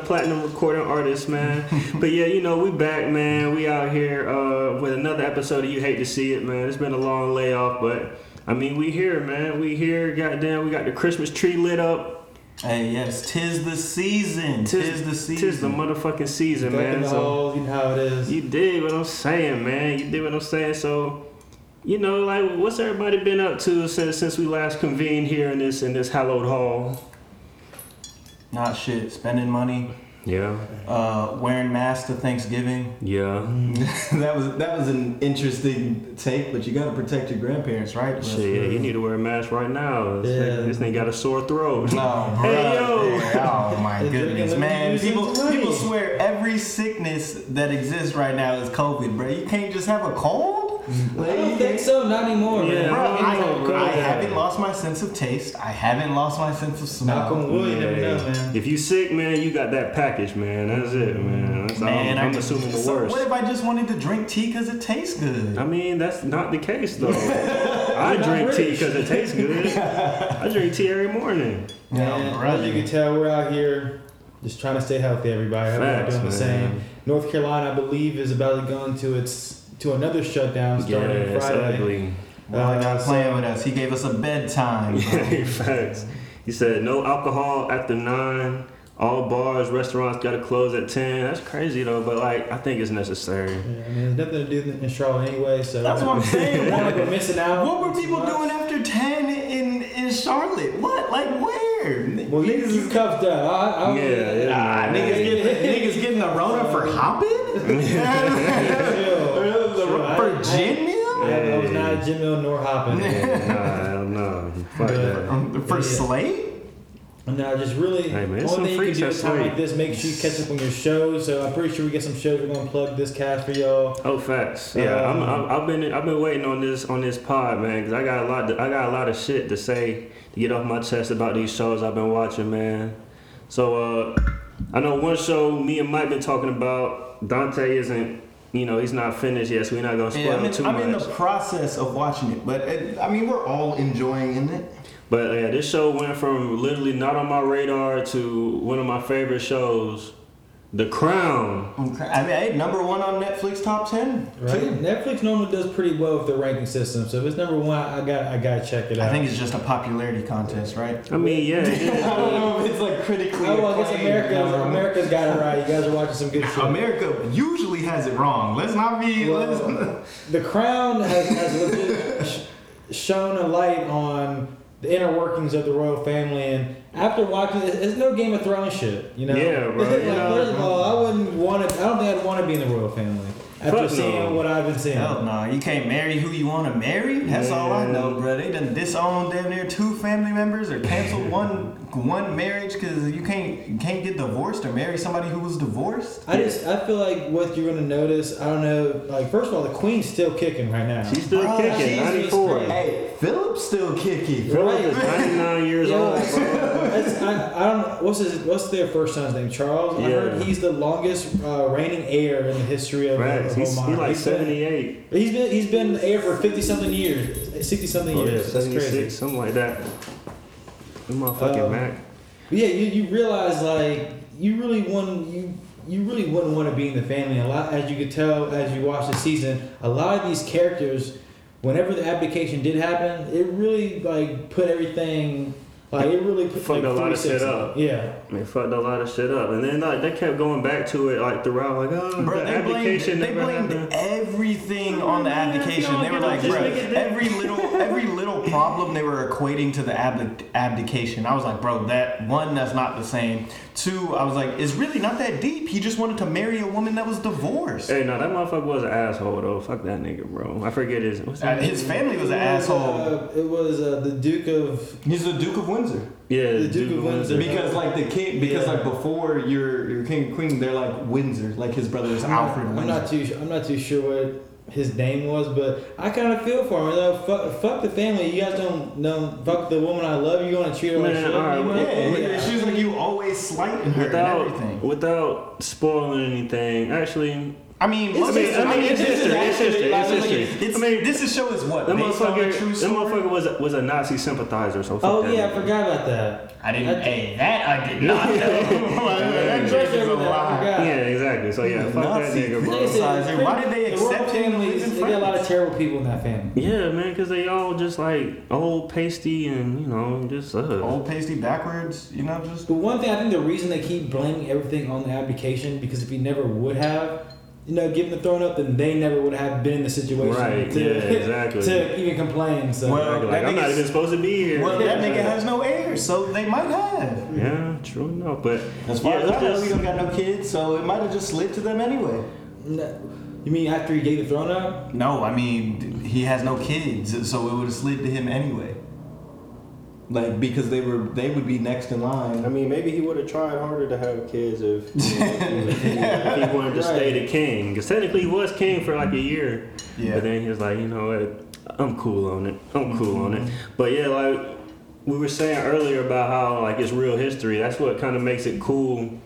platinum recording artist, man. But yeah, you know, we back, man. We out here uh, with another episode of You Hate to See It, man. It's been a long layoff, but I mean, we here, man. We here. Goddamn, we got the Christmas tree lit up. Hey, yes, tis the season. Tis, the season. Tis the motherfucking season, Back man. the So halls, you know how it is. you did what I'm saying, man. You did what I'm saying. So, you know, like, what's everybody been up to since since we last convened here in this in this hallowed hall? Not shit. Spending money. Yeah, Uh, wearing masks to Thanksgiving. yeah. that was that was an interesting take, but you gotta protect your grandparents, right? Shit, yeah, you need to wear a mask right now. This, Yeah. nigga, this thing got a sore throat. No, Hey, bruh. yo. Oh my goodness, man! People, people swear every sickness that exists right now is COVID, bro. You can't just have a cold. Mm. I don't think so, not anymore, Yeah. Bro, I, don't I haven't lost my sense of taste. I haven't lost my sense of smell. Knock on wood, you never know, man. If you sick, man, you got that package, man. That's it, man. That's Man, all, I'm I- assuming the so worst. What if I just wanted to drink tea because it tastes good? I mean, that's not the case though. I not drink tea because it tastes good. I drink tea every morning. Man, brother. as you can tell, we're out here just trying to stay healthy, everybody. We're Facts, doing the same. North Carolina, I believe, is about to go into its to another shutdown Yeah, starting it's Friday. ugly. well, I got Uh, playing with us. He gave us a bedtime. bro. Facts. He said no alcohol after nine. All bars, restaurants got to close at ten. That's crazy though, but like I think it's necessary. Yeah, I mean, there's nothing to do in Charlotte anyway, so That's what I'm saying. We're What, missing out. what were people too much. doing after 10 in, in Charlotte? What? Like where? Well, niggas is cuffed up. I, I, Yeah, yeah. Ah, niggas, getting, niggas getting the Rona for hopping? Chill. Chill. I- for I- Virginia? I, I was not a Jim Mill nor hopping. nah, hell no. Fuck that. Um, For Yeah. Slate? No, just really, Hey, man, only some thing you can do are at a time like this, make sure you catch up on your shows. So I'm pretty sure we get some shows. We're gonna plug this cast for y'all. Oh, facts. Yeah, I'm, Um, I'm, I've been I've been waiting on this on this pod, man, because I got a lot to, I got a lot of shit to say to get off my chest about these shows I've been watching, man. So uh, I know one show me and Mike been talking about. Dante isn't, you know, he's not finished yet, so we're not gonna spoil Yeah, I'm, it in, too I'm in the process of watching it, but it, I mean, we're all enjoying in it. But yeah, this show went from literally not on my radar to one of my favorite shows, The Crown. Okay. I mean, hey, number one on Netflix top 10. Right? Netflix normally does pretty well with their ranking system. So if it's number one, I got I gotta check it out. I think it's just a popularity contest, right? I mean, yeah, I don't know if it's like critically. Oh, well, I guess acclaimed. America, America's got it right. You guys are watching some good shit. America usually has it wrong. Let's not be. let's, the Crown has, has shown a light on the inner workings of the royal family, and after watching it, it's no Game of Thrones shit, you know. Yeah, bro, Like, you know. First of all, I wouldn't want to. I don't think I'd want to be in the royal family after Fuck seeing no. what I've been seeing. Hell no, you can't marry who you want to marry. That's all I know, Man. bro. They done disowned damn near two family members or canceled one one marriage because you can't you can't get divorced or marry somebody who was divorced. I just I feel like what you're gonna notice. I don't know. Like first of all, the Queen's still kicking right now. she's still Bro, kicking, Jesus 94. Christ. Hey, Philip's still kicking. Philip is 99 years old, bro. I, I don't. What's his? What's their first son's name? Charles. I Yeah. heard he's the longest uh, reigning heir in the history of, Right, of he's, Oman. he's like He's been- 78. He's been he's been heir for fifty something years, sixty something Oh, yeah, years. That's 76, crazy. something like that. The motherfucking Um, Mac. Yeah, you, you realize like you really want you you really wouldn't want to be in the family. A lot as you could tell as you watch the season, a lot of these characters, whenever the abdication did happen, it really like put everything like it really put Fucked like, a lot of shit up. Yeah. They fucked a lot of shit up, and then like they kept going back to it like throughout, like oh, Bro, the they blamed, abdication they blamed happened. everything on the Man, if abdication. They were like, bro, make it that- every little every little problem they were equating to the abdi- abdication. I was like, bro, that one, that's not the same. Two, I was like, it's really not that deep. He just wanted to marry a woman that was divorced. Hey, no, that motherfucker was an asshole though. Fuck that nigga, bro. I forget his. What's Uh, that? his family was an was, asshole. uh, it was uh, the Duke of He's the Duke of Windsor. yeah, the Duke of Windsor. Because like the king, because Yeah. like before your your king and queen, they're like Windsor. Like his brother is Alfred I'm Windsor. not too. I'm not too sure what his name was, but I kind of feel for him. You know, fuck, fuck the family. You guys don't know. Fuck the woman I love. You gonna treat her like Man, shit. alright, you well, yeah, yeah, she was like, you always always slighting her and everything. without spoiling anything. Actually, I mean, It's most I mean, of I the- mean, it's this is history. It's actually history. It's history. It's, I mean, this is show is what that based on a motherfucker, true that story. motherfucker was was a Nazi sympathizer. So fuck Oh that yeah, I forgot about that. I didn't. That- hey, that I did not know. that Just chick is a remember that, I lie. Yeah, exactly. So yeah, fuck that nigga, bro. Sympathizer. Why did they accept him families, They got a lot of terrible people in that family. Yeah, man, because they all just like old pasty and you know just uh. Old pasty backwards, you know, just But one thing, I think the reason they keep blaming everything on the abdication because if he never would have, you know, given the throne up, then they never would have been in the situation Right, to, yeah, exactly. to even complain. So Well, Like, that I'm not even supposed to be here. well, that nigga has no heirs, so they might have. Yeah, true enough. But As far yeah, as I let's know, just- he don't got no kids, so it might have just slid to them anyway. No. you mean after he gave the throne up? No, I mean he has no kids, so it would have slid to him anyway. Like because they were, they would be next in line. I mean, maybe he would have tried harder to have kids if, you know, if, he, if he wanted to stay the king. Because technically, he was king for like a year. Yeah. But then he was like, you know what? I'm cool on it. I'm cool on it. Mm-hmm. But yeah, like we were saying earlier about how like it's real history. That's what kind of makes it cool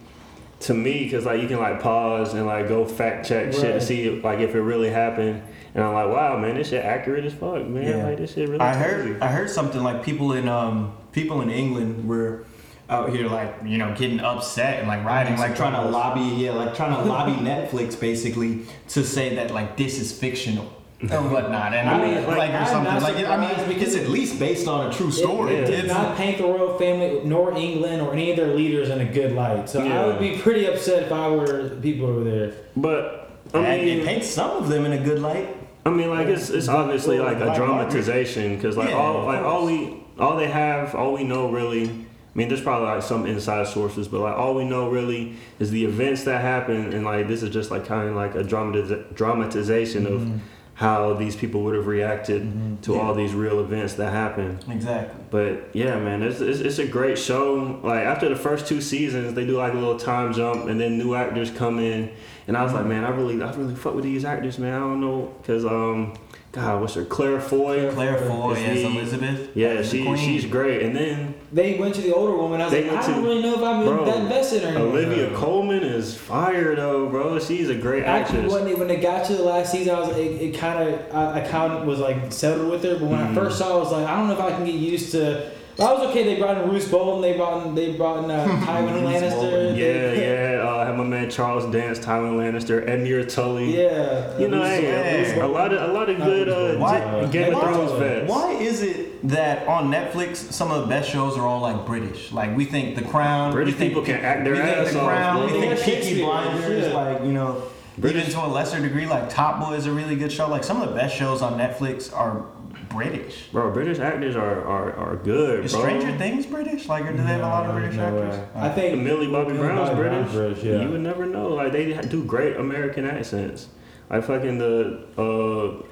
to me because like you can like pause and like go fact check shit Right. to see like if it really happened. And I'm like, wow, man, this shit accurate as fuck, man. Yeah. Like this shit really. I crazy. heard I heard something like people in um people in England were out here like you know getting upset and like rioting like trying to lobby yeah like trying to lobby Netflix basically to say that like this is fictional and whatnot and I I mean mean, like, like, or something like I mean surprised because it's at least based on a true story. It, it did not paint the royal family nor England or any of their leaders in a good light. So Yeah. I would be pretty upset if I were the people over there. But I and mean, it paints some of them in a good light. I mean, like it's it's obviously like a dramatization because like Yeah, all like all we all they have all we know really. I mean, there's probably like some inside sources, but like all we know really is the events that happen, and like this is just like kind of like a dramatiz- dramatization of mm-hmm. How these people would have reacted to Mm-hmm. Yeah. all these real events that happened. Exactly. But yeah, man, it's, it's it's a great show. Like after the first two seasons, they do like a little time jump, and then new actors come in, and I was like, man, I really I really fuck with these actors, man. I don't know, cause um, God, what's her Claire Foy? Claire Foy Is as the- Elizabeth. Yeah, she she's great. And then They went to the older woman. I was They like, went I don't really know if I'm Bro, that invested in her. anymore. Olivia Colman is fire though, bro. She's a great Actually, actress. when it, when it got to the last season, I was it, it kind of I, I kind of was like settled with her. But when Mm-hmm. I first saw, it, I was like, I don't know if I can get used to. But I was okay. They brought in Roose Bolton. They brought in they brought in uh, Tywin Roose Lannister. Bolton. Yeah, yeah. Uh, I have my man Charles Dance, Tywin Lannister, Edmure Tully. Yeah. You know, Bruce- hey, Yeah. a lot of a lot of good uh, Why- Game of why- Thrones vets. Why is it that on Netflix some of the best shows are all like British? Like we think The Crown, British we think, people can act their we think ass The Crown, bro. we think Yeah, Peaky Shakespeare, Blinders, yeah. like you know, British- even to a lesser degree, like Top Boy is a really good show. Like some of the best shows on Netflix are British. Bro, British actors are are, are good, Is bro. Stranger Things British? Like, or do they have a lot of British no actors? way. I think Millie Bobby Millie Brown's Bobby British. British, yeah. You would never know. Like they do great American accents. Like fucking the uh,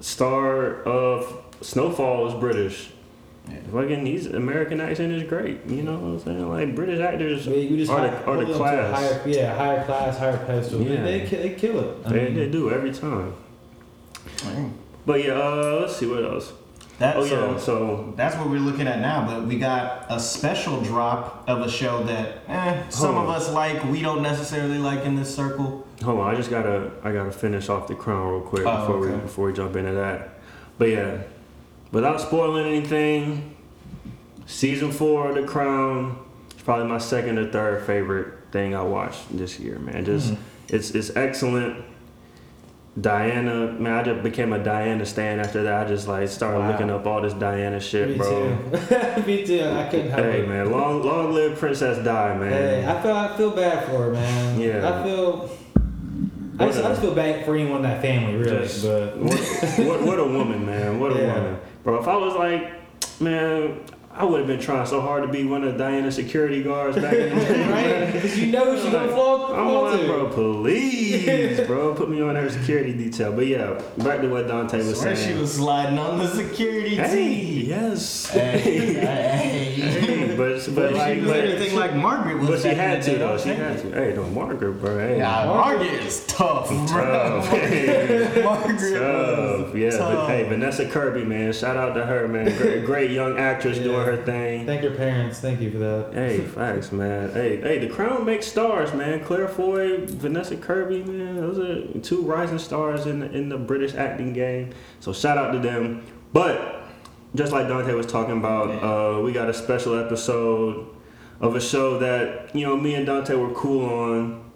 star of Snowfall is British. Yeah. Fucking his American accent is great. You know what I'm saying? Like British actors we, we just are high, the, are the them to class. higher, yeah, higher class, higher pedestal. Yeah. They, they, they kill it. I They, mean, they do every time. Mm. But yeah, uh, let's see what else. That's Oh so- yeah, so That's what we're looking at now, but we got a special drop of a show that eh, some of us like, we don't necessarily like in this circle. Hold on, I just gotta I gotta finish off the crown real quick Oh, before we before we jump into that. But yeah, without spoiling anything, season four of the crown is probably my second or third favorite thing I watched this year. Man, just Mhm. it's it's excellent. Diana, man, I just became a Diana stan after that. I just like started Wow. looking up all this Diana shit, me bro. too. me too. I couldn't help Hey it. man, long long live Princess Di, man. Hey, I feel I feel bad for her, man. Yeah. I feel. I just, I just feel bad for anyone in that family, really. Just- but what, what, what a woman, man. What a Yeah. woman. Bro, if I was like, man, I would have been trying so hard to be one of Diana's security guards back in the day. right? Because you know she gonna fall, I'm like, to. bro, please, bro, put me on her security detail. But yeah, back to what Dante was saying. she was sliding on the security hey, tee. yes. Hey, hey. but but But like but, anything like Margaret was. but she had to though. She had to. Hey, no Margaret, bro. Hey, Yeah, Margaret is tough, bro. tough. Margaret Tough. Yeah, but hey, Vanessa Kirby, man, shout out to her, man. Great, great young actress Yeah. doing her thing. Thank your parents. Thank you for that. Hey, facts, man. Hey, hey, the crown makes stars, man. Claire Foy, Vanessa Kirby, man. Those are two rising stars in the, in the British acting game. So shout out to them. But just like Dante was talking about, uh, we got a special episode of a show that you know me and Dante were cool on.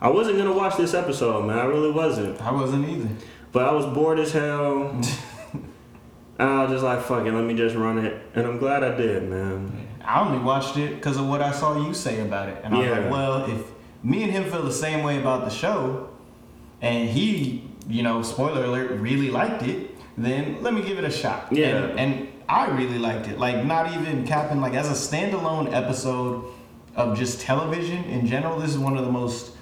I wasn't gonna watch this episode, man. I really wasn't. I wasn't either. But I was bored as hell. and I was just like, fuck it, let me just run it. And I'm glad I did, man. I only watched it because of what I saw you say about it, and I was Yeah. like, well, if me and him feel the same way about the show, and he, you know, spoiler alert, really liked it, then let me give it a shot. Yeah. And, and I really liked it. Like, not even capping, like, as a standalone episode of just television in general, this is one of the most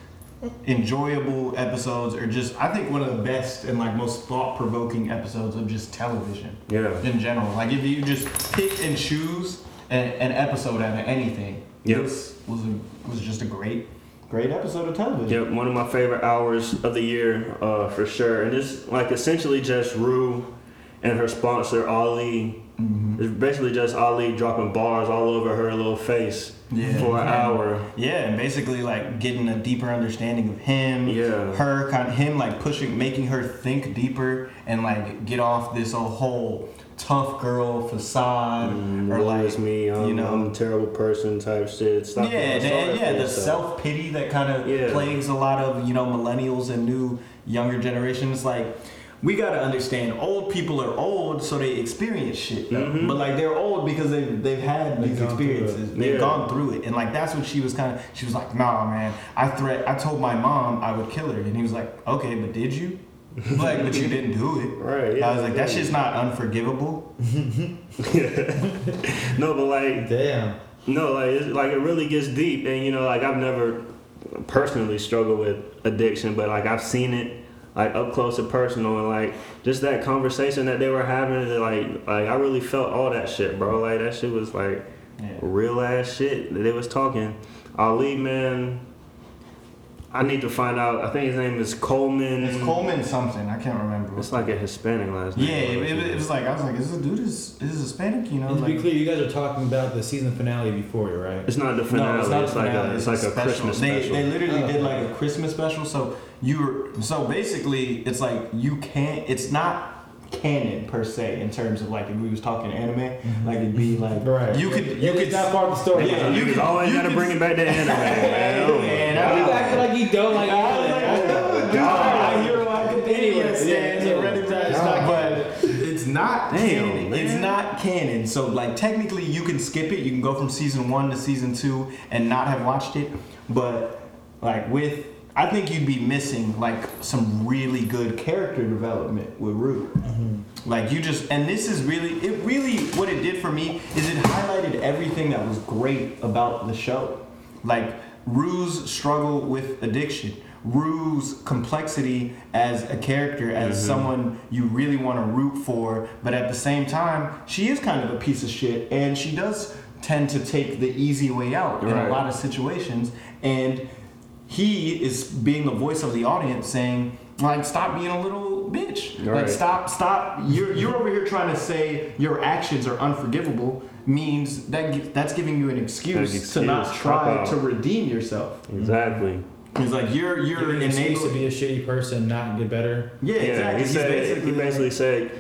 enjoyable episodes, or just, I think, one of the best and, like, most thought provoking episodes of just television Yeah. in general. Like if you just pick and choose an, an episode out of anything, Yep. this was a, was just a great, great episode of television. Yep, one of my favorite hours of the year, uh, for sure. And it's like essentially just Rue and her sponsor Ali. Mm-hmm. It's basically just Ali dropping bars all over her little face Yeah. for an hour. Yeah, and basically like getting a deeper understanding of him. Yeah. Her kind of him like pushing, making her think deeper and like get off this whole tough girl facade Mm, or like me, I'm, you know. I'm a terrible person type shit. Stop yeah, feeling the, sorry yeah, the self pity that kind of Yeah. plagues a lot of you know millennials and new younger generations. Like, we gotta understand, old people are old, so they experience shit. Mhm. But like, they're old because they've they've had They've these it. experiences. They've Yeah. gone through it, and like that's what she was kind of. She was like, "Nah, man, I threat. I told my mom I would kill her," and he was like, "Okay, but did you?" Like, but you didn't do it. Right, yeah, I was like, that yeah. shit's not unforgivable. No, but like Damn. No, like it's, like it really gets deep, and you know, like I've never personally struggled with addiction, but like I've seen it like up close and personal, and like just that conversation that they were having, like like I really felt all that shit, bro. Like that shit was like Yeah. real ass shit that they was talking. Ali, man, I need to find out. I think his name is Colman. It's Colman something. I can't remember. It's like a Hispanic last name. Yeah, it, it, it was like I was like, is this dude is is Hispanic? You know, And to like, be clear, you guys are talking about the season finale before you, right? It's not the finale. no, it's not it's a like finale, a it's like a special. Christmas they, special. They literally Oh, did like a Christmas special. So you were so basically, it's like you can't. It's not canon per se in terms of like if we was talking anime, mm-hmm. like it'd be like Right. you could you It's could not part of the story. Yeah, you you could- always you gotta could- bring it back to anime, man. Oh My Man, You acting like you don't like I was like, anime. God. God. Hero Academia stands yeah, and ready for yeah. but it's not Damn, canon. man. It's not canon. So like technically you can skip it. You can go from season one to season two and not have watched it. But like with I think you'd be missing like some really good character development with Rue. Like you just and this is really it really what it did for me is it highlighted everything that was great about the show. Like Rue's struggle with addiction, Rue's complexity as a character, as mm-hmm. someone you really want to root for, but at the same time, she is kind of a piece of shit and she does tend to take the easy way out in a lot of situations and he is being the voice of the audience saying like stop being a little bitch. Like stop stop you're you're over here trying to say your actions are unforgivable means that that's giving you an excuse, Excuse, to not try out. to redeem yourself Exactly. he's like you're You're you're an excuse to be a shitty person, not get better. yeah, Yeah, exactly he He's said basically he basically said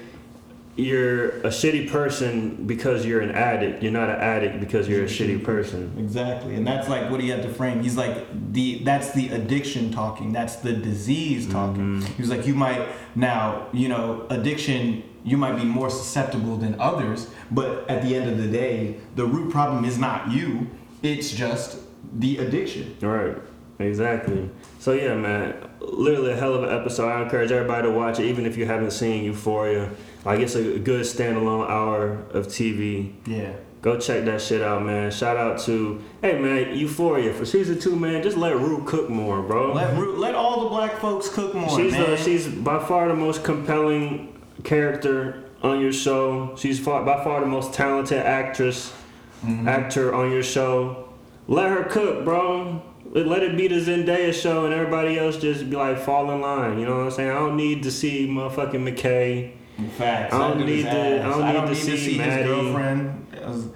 you're a shitty person because you're an addict. You're not an addict because you're a shitty person. Exactly, and that's like what he had to frame. He's like the that's the addiction talking. That's the disease talking. Mm-hmm. He was like, you might now, you know, addiction. You might be more susceptible than others, but at the end of the day, the root problem is not you. It's just the addiction. Right. Exactly. So yeah, man, literally a hell of an episode. I encourage everybody to watch it, even if you haven't seen Euphoria. Like it's a good standalone hour of TV. Yeah. Go check that shit out, man. Shout out to hey man, Euphoria for season two, man. Just let Rue cook more, bro. Let root, let all the black folks cook more, she's man. the, she's by far the most compelling character on your show. She's far, by far the most talented actress Mm-hmm. actor on your show, let her cook, bro. Let it be the Zendaya show, and everybody else just be like fall in line. You know what I'm saying? I don't need to see motherfucking McKay. Facts. I don't dude's need to- ass. I don't need to see Maddie. his girlfriend.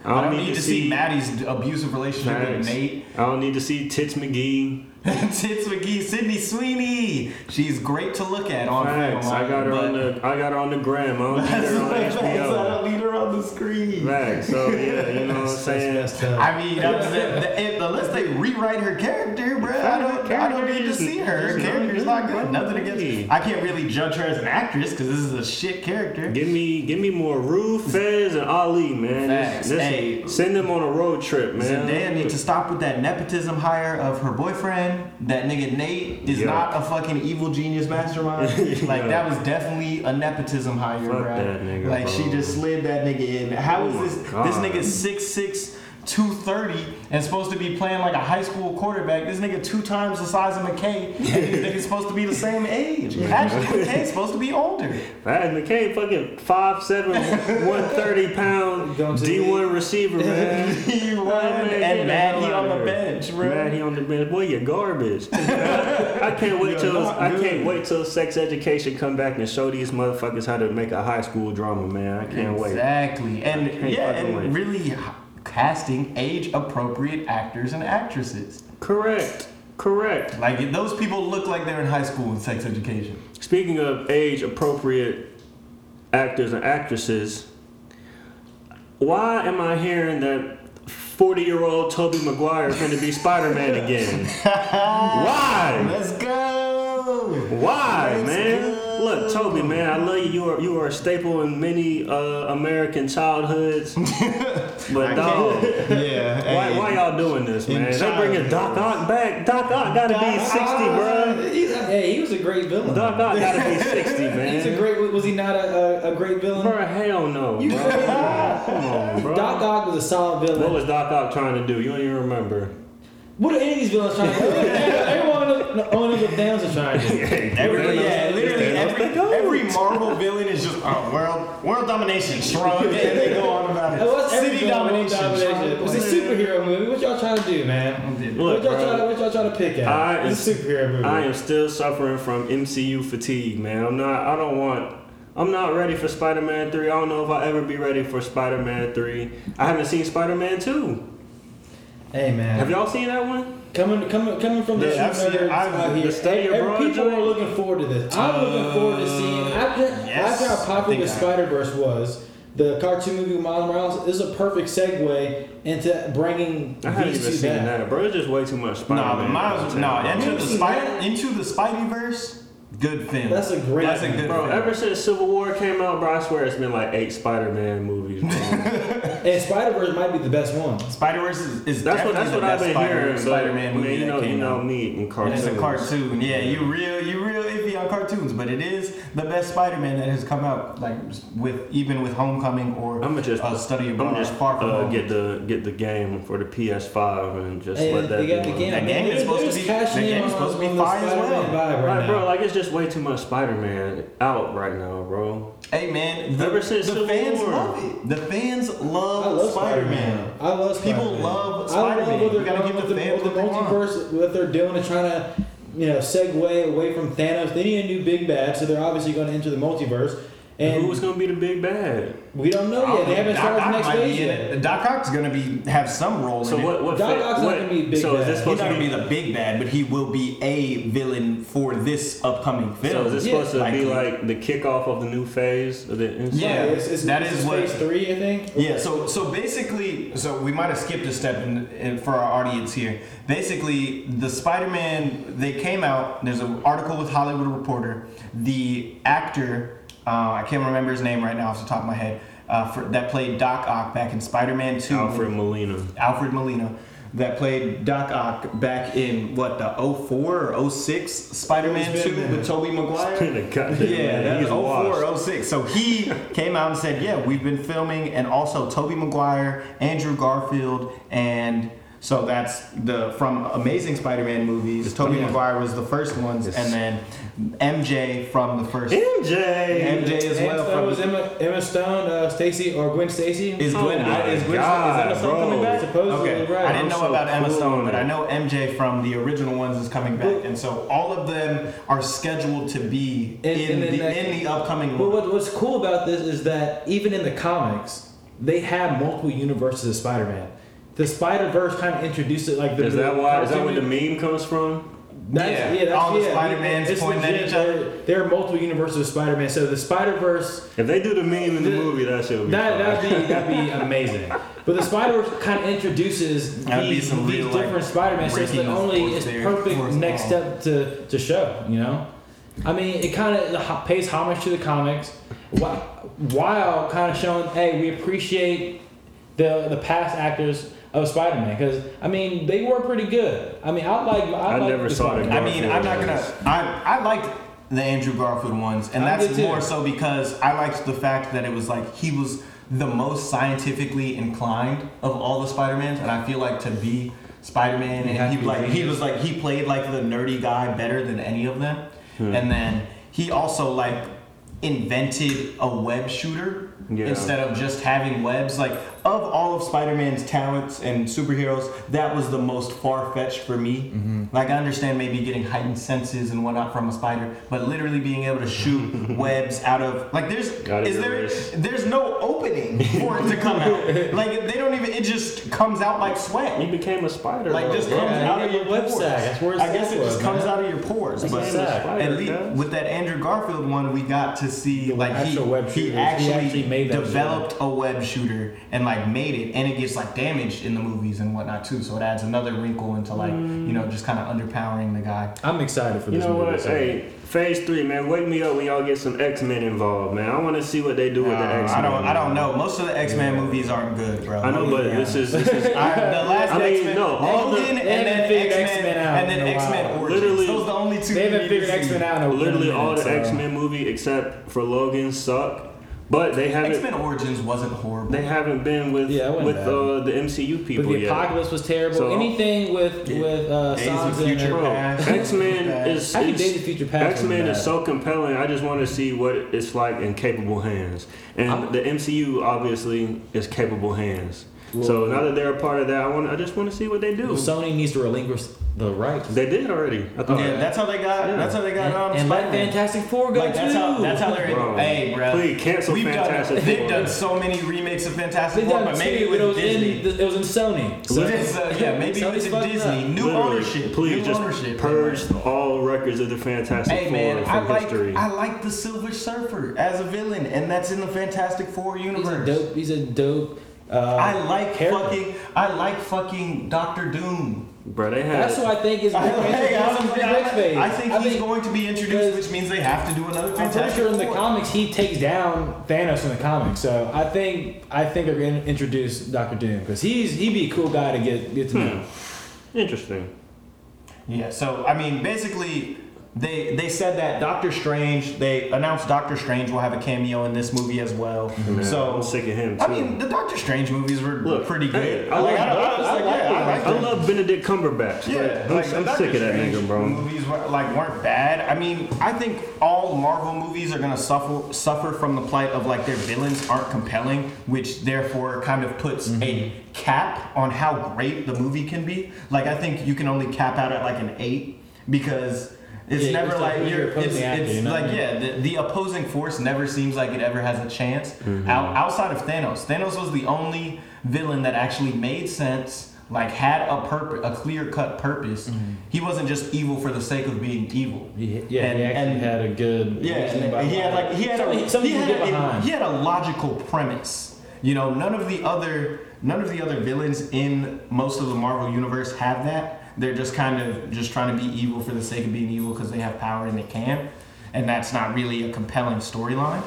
I don't, need, to see, see- Maddie's abusive relationship with Nate. I don't need to see Tits McGee. Tits McGee, Sydney Sweeney. She's great to look at on Facts. film. I got her but- on the I got her on the gram. I don't need her on facts. I HBO. don't need her on the screen. Facts. So yeah, you know what I'm saying. messed up. I mean, I'm saying, the- if- unless they rewrite her character, bro, I don't, I don't need to see her. Her character's not not good. good, Nothing bro. against. I can't really judge her as an actress because this is a shit character. Give me, give me more Rue, Fez, and Ali, man. Facts. This- this- Hey. send them on a road trip, man. Zendaya need to stop with that nepotism hire of her boyfriend. That nigga Nate is Yeah. not a fucking evil genius mastermind. Like that was definitely a nepotism hire, Fuck bro. nigga, like she just slid that nigga in. How Oh is this? This nigga six six. 230 and supposed to be playing like a high school quarterback. This nigga two times the size of McKay, and these niggas supposed to be the same age. Actually, McKay's supposed to be older. Faz McKay, fucking 5'7", 130 pound D1 receiver, man. He won, oh, Man, and the he on the bench, bro. Man, he on the bench. Boy, you garbage. I can't wait till not I can't wait till sex education come back and show these motherfuckers how to make a high school drama, man. I can't wait. Exactly. And can't yeah, and wait. really h- casting age appropriate actors and actresses. Correct. Correct. Like those people look like they're in high school in sex education. Speaking of age appropriate actors and actresses, why am I hearing that 40 year old Tobey Maguire is going to be Spider Man again? why? Let's go. Why, Let's man? go. Look, Tobey, man, I love you. You are you are a staple in many uh, American childhoods. but dog, Yeah. why, why y'all doing this, man? They bringing Doc Ock back. Doc Ock gotta be 60, bro. He's a, hey, he was a great villain. Doc Ock gotta be 60, man. He's a great. Was he not a, a, a great villain? Bro, hell no, bro. Come on, bro. Doc Ock was a solid villain. What was Doc Ock trying to do? You don't even remember. What are any of these villains trying to do? Everyone of the only the Thanos is trying to do. Every, yeah, literally every, every Marvel villain is just oh, world world domination shrug and they go on about Hey, what's it. City domination. domination? It's a superhero movie. What y'all trying to do, man? Look, what y'all bro. trying to what y'all trying to pick at? I it's a superhero movie. I am still suffering from MCU fatigue, man. I'm not. I don't want. I'm not ready for Spider-Man 3. I don't know if I'll ever be ready for Spider-Man 3. I haven't seen Spider-Man 2. Hey man, Have y'all seen that one? coming coming coming from the Yeah, I've true seen- nerds I've- out here, the Stay every- people are looking forward to this. I'm looking uh, forward to seeing after yes, after how popular think Spider Verse was. The cartoon movie with Miles Morales is a perfect segue into bringing I haven't even seen back. that, bro. It's just way too much Spider-Man. the Miles, no, into the seen spider, into the Spideyverse, good film. That's a great That's a film. good Bro, film. ever since Civil War came out, bro, I swear it's been like eight Spider-Man movies, bro. And Spider Verse might be the best one. Spider Verse is, is That's what definitely that's the what I've best been Spider, hearing. Spider-Man but, movie man, you that know, you came know out. me in And cartoons. it's a cartoon. Yeah, you real you real iffy on cartoons, but it is the best Spider-Man that has come out. Like with even with Homecoming or I'm gonna just uh, Study I'm just Far From uh, Home. get the get the game for the PS5 and just Hey, let that they be. got the game. That man, game is supposed to just be- cashing that in game is supposed to be on the fire as well. vibe right, Right, now. bro. Like it's just way too much Spider-Man out right now, bro. Hey man, the, Ever since the fans War. love it. The fans I love, love Spider-Man. I love Spider-Man. People love Spider-Man. I love Spider-Man. what they're You gotta doing give with the the, fans the what they want. multiverse, what they're doing and trying to, you know, segue away from Thanos. They need a new big bad, so they're obviously going to enter the multiverse. And Who's gonna be the big bad? we don't know I yet. They don't haven't started the next phase yet. it. Doc Ock's gonna be have some role So in what? it. What? Doc Ock's not gonna be big So is bad. this He's supposed not to gonna be? be the big bad, but he will be a villain for this upcoming film. So is this Yeah, supposed to likely. be like the kickoff of the new phase of the MCU? Yeah. it's, it's, that it's is what- phase three, I think. Yeah, so so basically, so we might have skipped a step in, in, for our audience here. Basically, the Spider-Man they came out. There's an article with Hollywood Reporter. The actor, uh, I can't remember his name right now off the top of my head, uh, for, that played Doc Ock back in Spider-Man Two. Alfred Molina. Alfred Molina that played Doc Ock back in what the 04 or 06 Spider-Man 2 been- with Tobey Maguire. Been a goddamn Yeah, man. that He's 04 washed. 06. So he came out and said, "Yeah, we've been filming and also Tobey Maguire, Andrew Garfield and So that's the from Amazing Spider-Man movies. Tobey Yeah. Maguire was the first ones, Yes. and then MJ from the first. MJ. MJ as And well. so From, was Emma, Emma Stone, uh, Stacy, or Gwen Stacy? is Oh Gwen? my is Gwen? God, is Emma Stone bro. coming back? Supposedly, okay. right. I didn't I'm know so about Emma Stone, on but. I know MJ from the original ones is coming back, and so all of them are scheduled to be And- in and the that- in the upcoming. But what, what's cool about this is that even in the comics, they have multiple universes of Spider-Man. The Spider Verse kind of introduced it, like the. Is that why? Is that where the meme comes from? That's, Yeah, yeah, that's, all the yeah. Spider-Mans It's pointing at legit. each other. There, there are multiple universes of Spider-Man. So the Spider Verse If they do the meme in the The- movie, that should be that that'd be that'd be amazing. But the Spider Verse kind of introduces That'd these, some these real, like, different Spider Man. So it's the only it's perfect fourth next wall. step to to show. You know, I mean, it kind of pays homage to the comics, while, while kind of showing, hey, we appreciate the the past actors of Spider Man because I mean they were pretty good. I mean, I like I, I like never the saw the Spider-Man. I mean, I'm not gonna. I I liked the Andrew Garfield ones, and I that's more so because I liked the fact that it was like he was the most scientifically inclined of all the Spider Mans, and I feel like to be Spider Man, and he like he was like he played like the nerdy guy better than any of them, hmm. and then he also like invented a web shooter Yeah. instead of just having webs. Like of all of Spider-Man's talents and superheroes, that was the most far-fetched for me. Mm-hmm. Like I understand maybe getting heightened senses and whatnot from a spider, but literally being able to shoot webs out of like there's Out of is there wrist. there's no opening for it to come out. Like they don't even it just comes out like sweat. He became a spider. Like just Yeah, comes he out of your web pores. sack. That's where his I guess sack it just was, comes man. out of your pores. That's but his sack. at least cuz. with that Andrew Garfield one, we got to see like he, web he, shooters. He actually actually made that developed a web shooter and like made it, and it gets like damaged in the movies and whatnot too. So it adds another wrinkle into like you know just kind of underpowering the guy. I'm excited for You this know movie. what? so- Hey, Phase Three, man. Wake me up when y'all get some X Men involved, man. I want to see what they do with the Uh, X Men. I don't I don't know. Most of the X Men movies aren't good, bro. I know, but Yeah. this is this is I, the last I mean, X-Men, no, all the- Logan and then X-Men, X-Men out and then in a X-Men. Origins. Literally- Those are the only two. They haven't figured. X Men out in a literally all the so- X Men movie except for Logan suck, but they haven't X-Men Origins wasn't horrible. they haven't been with Yeah, with uh, the MCU people. But people the yet. apocalypse was terrible. So- Anything with Yeah. with uh, Days of Future her- Past. X Men is I think Days of Future Past. X Men is so compelling. I just want to see what it's like in capable hands, and I'm- the MCU obviously is capable hands. So now that they're a part of that, I want I just want to see what they do. Well, Sony needs to relinquish the rights. They did already. I thought. yeah, that's how they got. Yeah. That's how they got. and, um, and let Spider-Man. Fantastic Four go Like that's too. how that's how they're. Bro, hey, bro. please cancel We've Fantastic done, They've done so many remakes of Fantastic They Four, done but maybe with it was Disney. in it was in Sony. So it's, uh, yeah, maybe Sony's with fucking Disney. up. New Literally, ownership. Please new just ownership. purge all records of the Fantastic Hey Four man, I from like history. I like the Silver Surfer as a villain, and that's in the Fantastic Four universe. He's a universe. dope. He's a dope. Uh, I like character. fucking I like fucking Doctor Doom. Bro, they had. That's who I think is I, going to like- introduce I, the next phase. I think he's going to be introduced, which means they have to do another I'm Fantastic pretty sure in the comics he takes down Thanos in the comics. So I think I think they're going to introduce Doctor Doom because he's he'd be a cool guy to get get to know. Interesting. Yeah, so I mean, basically, they they said that Doctor Strange. They announced Doctor Strange will have a cameo in this movie as well. Man, so I'm sick of him too. I mean, the Doctor Strange movies were Look, pretty good. I Like, like- I, I like, like yeah, I like I them. love Benedict Cumberbatch. Yeah, Like, I'm, I'm sick of that nigga, bro. Movies were, like weren't bad. I mean, I think all Marvel movies are gonna suffer suffer from the plight of like their villains aren't compelling, which therefore kind of puts Mm-hmm. a cap on how great the movie can be. Like I think you can only cap out at like an eight because. It's Yeah, never like you're. It's, it's you know like yeah, the, the opposing force never seems like it ever has a chance. Mm-hmm. Out, outside of Thanos, Thanos was the only villain that actually made sense. Like had a purpose, a clear cut purpose. He wasn't just evil for the sake of being evil. He, yeah, And- he actually and- had a good. Yeah, and he had like he had something, a something he had, a, he had a logical premise. You know, none of the other none of the other villains in most of the Marvel universe have that. They're just kind of just trying to be evil for the sake of being evil because they have power and they can, and that's not really a compelling storyline.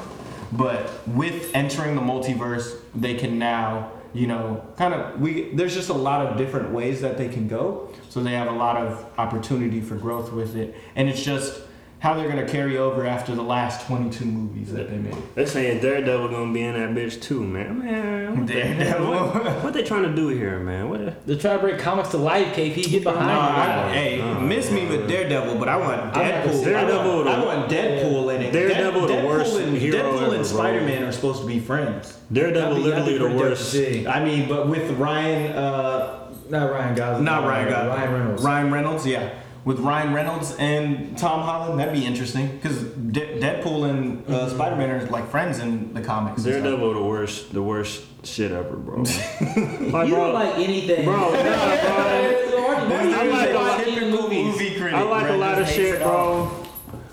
But with entering the multiverse, they can now, you know, kind of we there's just a lot of different ways that they can go. So they have a lot of opportunity for growth with it. And it's just how they're gonna carry over after the last 22 movies that they made. They're saying Daredevil gonna be in that bitch too, man. Man, what, the hell? Daredevil. what, what they trying to do here, man? What? They're trying to bring comics to life, KP. Get No, behind I, it. hey, no, miss me with Daredevil, but I want Deadpool. the I Daredevil want, the- I want Deadpool in it. Daredevil the worst and, hero Deadpool ever, and bro. Spider Man are supposed to be friends. Daredevil That'd be- literally the pretty dope to worst. I mean, but with Ryan, uh, Not Ryan Gosling. not Ryan Gosling, Ryan Reynolds. Ryan Reynolds, yeah. With Ryan Reynolds and Tom Holland, that'd be interesting because De- Deadpool and uh, Mm-hmm. Spider Man are like friends in the comics. and stuff. Daredevil the worst, the worst shit ever, bro. like, You bro, don't like anything. bro, nah, bro. I like a lot- typical movie critic. I like a lot of shit, bro.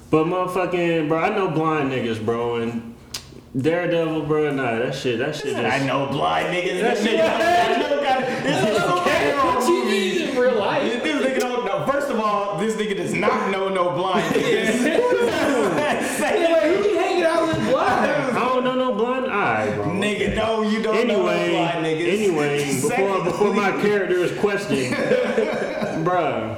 But motherfucking, bro, I know blind niggas, bro, and Daredevil, bro, nah, that shit, that shit. I know blind niggas. That This shit- nigga, I know got This is a superhero movie. in real life. This nigga don't know. First of all, this nigga does not know no blind niggas. Anyway, who you hanging out with blind? I don't know no blind eye, bro. nigga, no, you don't know no Anyway, blind niggas. anyway, before before my character is questioned, bruh,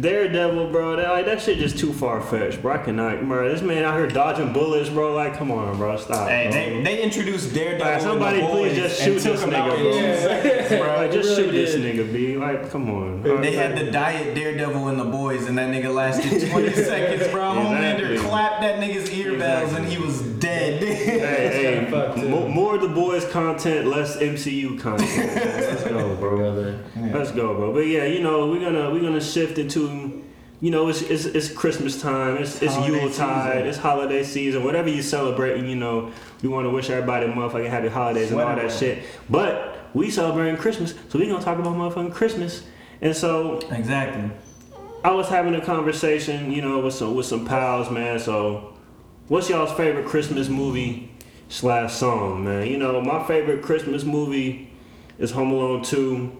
Daredevil, bro, that like that shit just too far fetched, bro. I cannot, bro. This man out here dodging bullets, bro. Like, come on, bro, stop. Hey, bro. they, they introduced Daredevil. Like, somebody the please just shoot this nigga, bro. two seconds, bro. Like, just really shoot this nigga, b. Like, come on. They had the diet Daredevil and the boys, and that nigga lasted 20 seconds, bro. Exactly. Homelander clapped that nigga's ear bells, and he was dead. Hey, hey, Fuck, more of the boys content, less MCU content. Let's go, bro. Let's go, bro. But yeah, you know, we're gonna we're gonna shift into, you know, it's it's, it's Christmas time, it's it's Holiday Yuletide, season. it's holiday season, whatever you celebrating, you know, we want to wish everybody a motherfucking happy holidays and all that shit. But we celebrating Christmas, so we gonna talk about motherfucking Christmas. And so exactly. I was having a conversation, you know, with some with some pals, man. So, what's y'all's favorite Christmas movie slash song, man? You know, my favorite Christmas movie is Home Alone Two,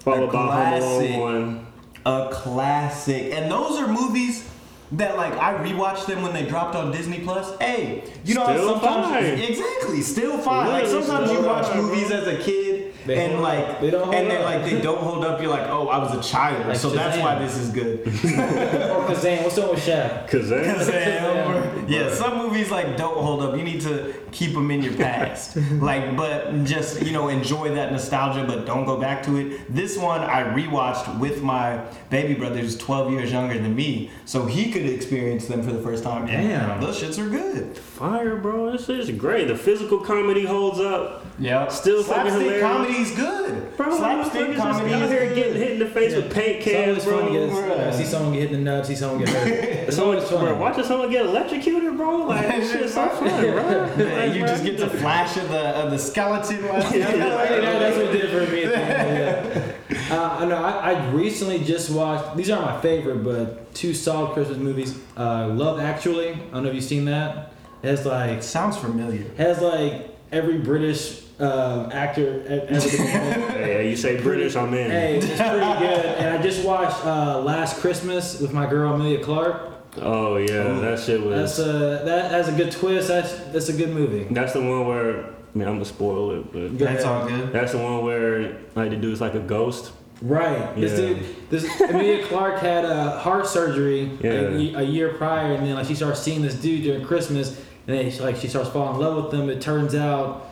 followed A by Home classic. Alone One. A classic. And those are movies that like I rewatched them when they dropped on Disney Plus. Hey, you know Still sometimes fine. exactly still fine. Like sometimes you watch fine, movies bro. as a kid They and like up. They don't hold and then up. like they don't hold up. You're like, oh, I was a child, Like so that's why this is good. Or Kazaam. What's up with Shaq? Cause that, Kazaam. Yeah, some movies like don't hold up. You need to keep them in your past, like, but just you know enjoy that nostalgia, but don't go back to it. This one I rewatched with my baby brother, who's 12 years younger than me, so he could experience them for the first time. And Damn. those shits are good. fire, bro. This is great. The physical comedy holds up. Yeah, Still fucking slapstick hilarious. comedy's good. Bro, slapstick motherfuckers just comedy out is here good. getting hit in the face with paint cans, always bro. fun to. I see someone get hit in the nuts, see someone get hurt. Someone, always fun. bro, watching someone get electrocuted, bro. Like that shit's so fun, bro. And you just get the flash of the of the skeleton. while- Hey, that- that's what did for me. Yeah. Uh, I know. I, I recently just watched. These aren't my favorite, but two solid Christmas movies. Uh, Love Actually. I don't know if you've seen that. It has like Sounds familiar. has like every British uh, actor ever been in it. Hey, you say British, I'm in. Hey, it's pretty good. And I just watched uh, Last Christmas with my girl Emilia Clarke. Oh yeah, that shit was. That's a that has a good twist. That's that's a good movie. That's the one where, I mean, I'm gonna spoil it, but Go That's all good. that's the one where like the dude's like a ghost. Right. This Yeah. dude, this Emilia Clarke had a heart surgery Yeah. a, a year prior, and then like she starts seeing this dude during Christmas, and then she, like she starts falling in love with him. It turns out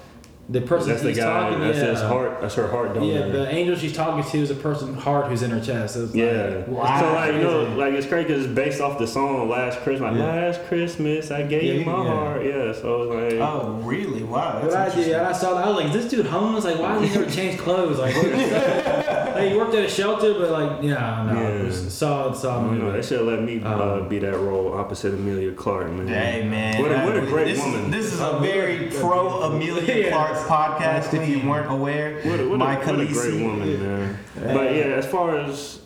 the person That's the guy. talking, That's yeah, his heart. That's her heart donor. yeah, the angel she's talking to is a person's heart who's in her chest. It was like, Yeah. Wow. So like you know, like it's crazy because it's based off the song "Last Christmas." Like, Yeah. Last Christmas, I gave Yeah, you my yeah. heart. Yeah. So it's like, Oh, really? Wow. What That's I did, and I saw that, I was like, "Is this dude homeless? Like, why did he never change clothes? Like, what is that? like, he worked at a shelter, but like, yeah, no, Yeah. it was a solid, I solid don't know. They should let me uh, Um, be that role opposite Emilia Clarke, man. Hey man, What a, what a great this, woman. This is a very pro Emilia Yeah. Clarke podcast. If you weren't aware, what a, what a, what a great woman, man. But yeah, as far as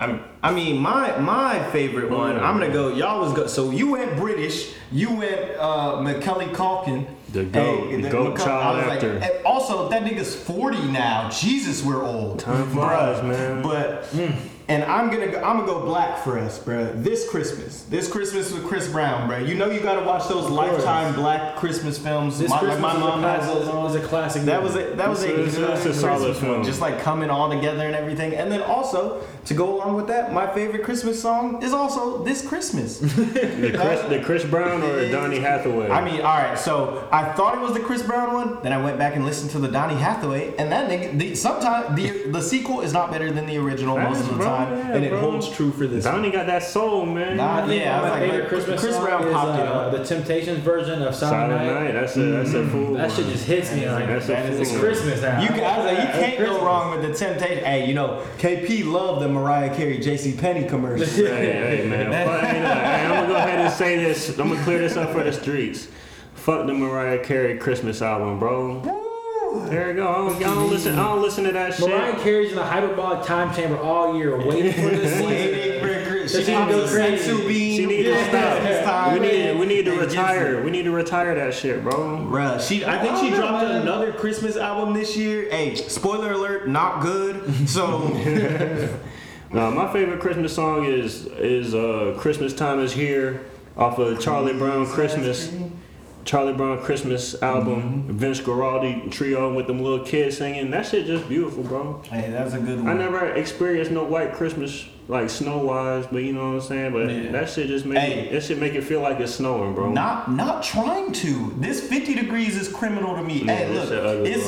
I'm, I mean, my my favorite one. I'm gonna go. Y'all was go. So you went British. You went uh, Macaulay Culkin. The goat- the goat child I was actor. Like, and also, that nigga's 40 now. Jesus, we're old. Time Bruh. flies, man. But mm. And I'm gonna go, I'm gonna go black for us, bro. This Christmas, this Christmas with Chris Brown, bro. You know you gotta watch those lifetime black Christmas films. This my, Christmas like my mom a has classic, those is a classic. That was movie. a that was a, It's a- it's a solid Christmas film. just like coming all together and everything. And then also to go along with that, my favorite Christmas song is also this Christmas. The Chris, the Chris Brown or the Donny Hathaway? I mean, all right. So I thought it was the Chris Brown one. Then I went back and listened to the Donny Hathaway, and that nigga. The, sometimes the the sequel is not better than the original most of the Bro, time, yeah, and it bro. holds true for this. Donny got that soul, man. Nah, I Yeah, I was my like, favorite but Christmas Chris song Brown is popped it uh, up. the Temptations version of Silent Silent Night. Night. That's a that's a fool. That shit just hits me like That's a man, it's. Christmas now. You, can, I was like, you It's can't go wrong with the Temptations. Hey, you know, KP loved the Mariah Carey, J.C. Penney commercial. Hey, hey, man. Fuck, hey, no, hey, I'm gonna go ahead and say this. I'm gonna clear this up for the streets. Fuck the Mariah Carey Christmas album, bro. There you go. I don't, I don't listen. I don't listen to that shit. Mariah Carey's in the hyperbolic time chamber all year, waiting for this season. Waiting She She can needs a crazy. senzu bean. She need to Yeah, stop. it's. We need. We need to retire. We need to retire that shit, bro. Bruh, she. I think I she don't dropped man. another Christmas album this year. Hey, spoiler alert, not good. So No, my favorite Christmas song is is uh, "Christmas Time Is Here" off of Charlie Brown Christmas. Charlie Brown Christmas album, Vince Guaraldi trio with them little kids singing. That shit just beautiful, bro. hey, that's a good one. I never experienced no white Christmas like snow wise, but you know what I'm saying. But Yeah. that shit just make Hey. it, that shit make it feel like it's snowing, bro. Not not trying to. This 50 degrees is criminal to me. Yeah, hey, look, it's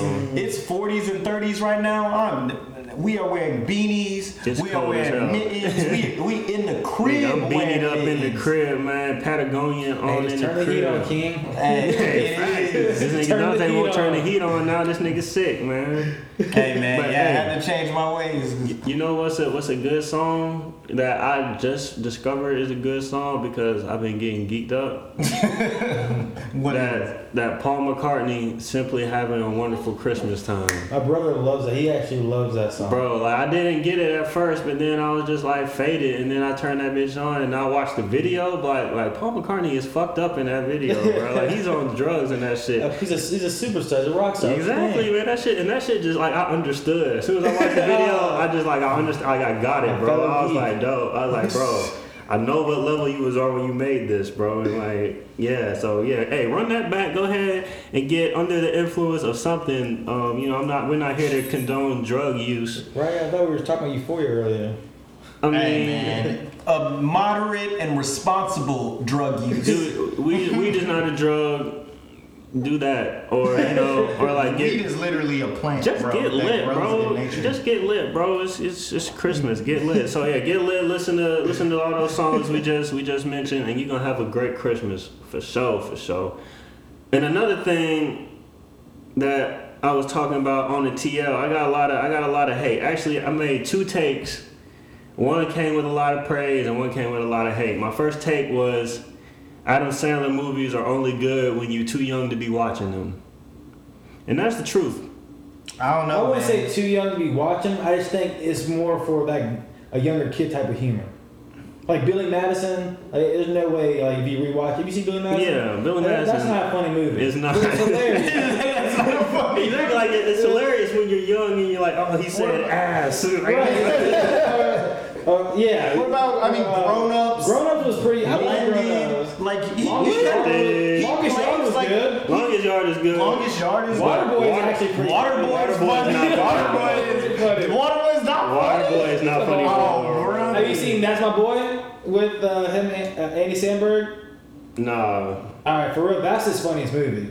it's 40s and 30s right now. I'm, we are wearing beanies. It's we are wearing hell. mittens. we we in the crib. Nigga, I'm beating wearing it up in the crib, man. Patagonia on Hey, just in turn the the heat on. King. Hey, Hey, it is. This nigga Turn the Dante won't turn the heat on now. This nigga sick, man. Hey man, But, yeah, I hey. had to change my ways. You know what's a what's a good song that I just discovered is a good song because I've been getting geeked up. What is that that Paul McCartney simply having a wonderful Christmas time. My brother loves it. He actually loves that song. Bro, like I didn't get it at first, but then I was just like faded, and then I turned that bitch on and I watched the video. But like Paul McCartney is fucked up in that video, bro. Like he's on drugs and that Uh, shit. He's a he's a superstar. He's a rock star. Exactly, man. That shit and that shit just like I understood. As soon as I watched the video, I just like I understand. Like I got it, bro. Fellow I was geek. Like, dope. I was like, bro. I know what level you was on when you made this, bro. And like, yeah. So yeah, hey, run that back. Go ahead and get under the influence of something. Um, you know, I'm not. We're not here to condone drug use. Right? I thought we were talking about Euphoria earlier. I mean, Hey man, a moderate and responsible drug use. dude, we we just not a drug. Do that, or you know, or like Weed is literally a plant, Just bro, get lit, bro. Just get lit, bro. It's, it's it's Christmas. Get lit. So yeah, get lit. Listen to listen to all those songs we just we just mentioned, and you're gonna have a great Christmas for sure, for sure. And another thing that I was talking about on the TL, I got a lot of I got a lot of hate. Actually, I made two takes. One came with a lot of praise, and one came with a lot of hate. My first take was Adam Sandler movies are only good when you're too young to be watching them, and that's the truth. I don't know. I wouldn't man. say too young to be watching. I just think it's more for like a younger kid type of humor. Like Billy Madison, like, there's no way like if you rewatch. Have you seen Billy Madison? Yeah, Billy Madison, That's not a funny movie. It's not- It's hilarious. Exactly, like it's hilarious when you're young and you're like, oh, he said ass. Uh, yeah. What about? I mean, grown ups. Grown ups was pretty. I like Grown Blended, Ups. Like he, Longest he- Yard, Hey. Longest Yard was Like- good. Longest yard is good. longest yard is Waterboy is Water- actually pretty. Waterboy is Waterboy funny. is not Waterboy is funny. Waterboy is not funny. Waterboy is not funny. Oh, bro. Have you seen That's My Boy with uh, him and uh, Andy Samberg? Nah, All right, for real, that's his funniest movie.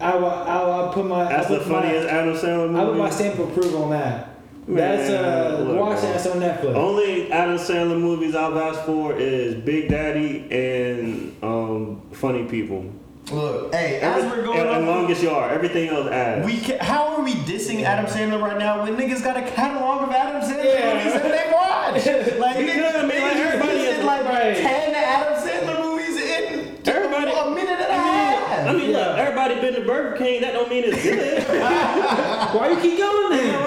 I will, I will put my. that's I'll the put my- funniest Adam Sandler movie. I put my movie. stamp of approval on that. Man, That's uh, look, watch bro. that on Netflix. Only Adam Sandler movies I've asked for is Big Daddy and um, Funny People. Look, hey, as we're going and, and on, Longest Yard. Everything else ass. we ca how are we dissing Adam Sandler right now when niggas got a catalog of Adam Sandler Yeah. movies that they watch? Like, You niggas, know what I mean? Like, niggas everybody dissing is- like right. ten Adam Sandler movies in Everybody- a minute and a half. I mean, Yeah. look, everybody been to Burger King. That don't mean it's good. Why you keep going there?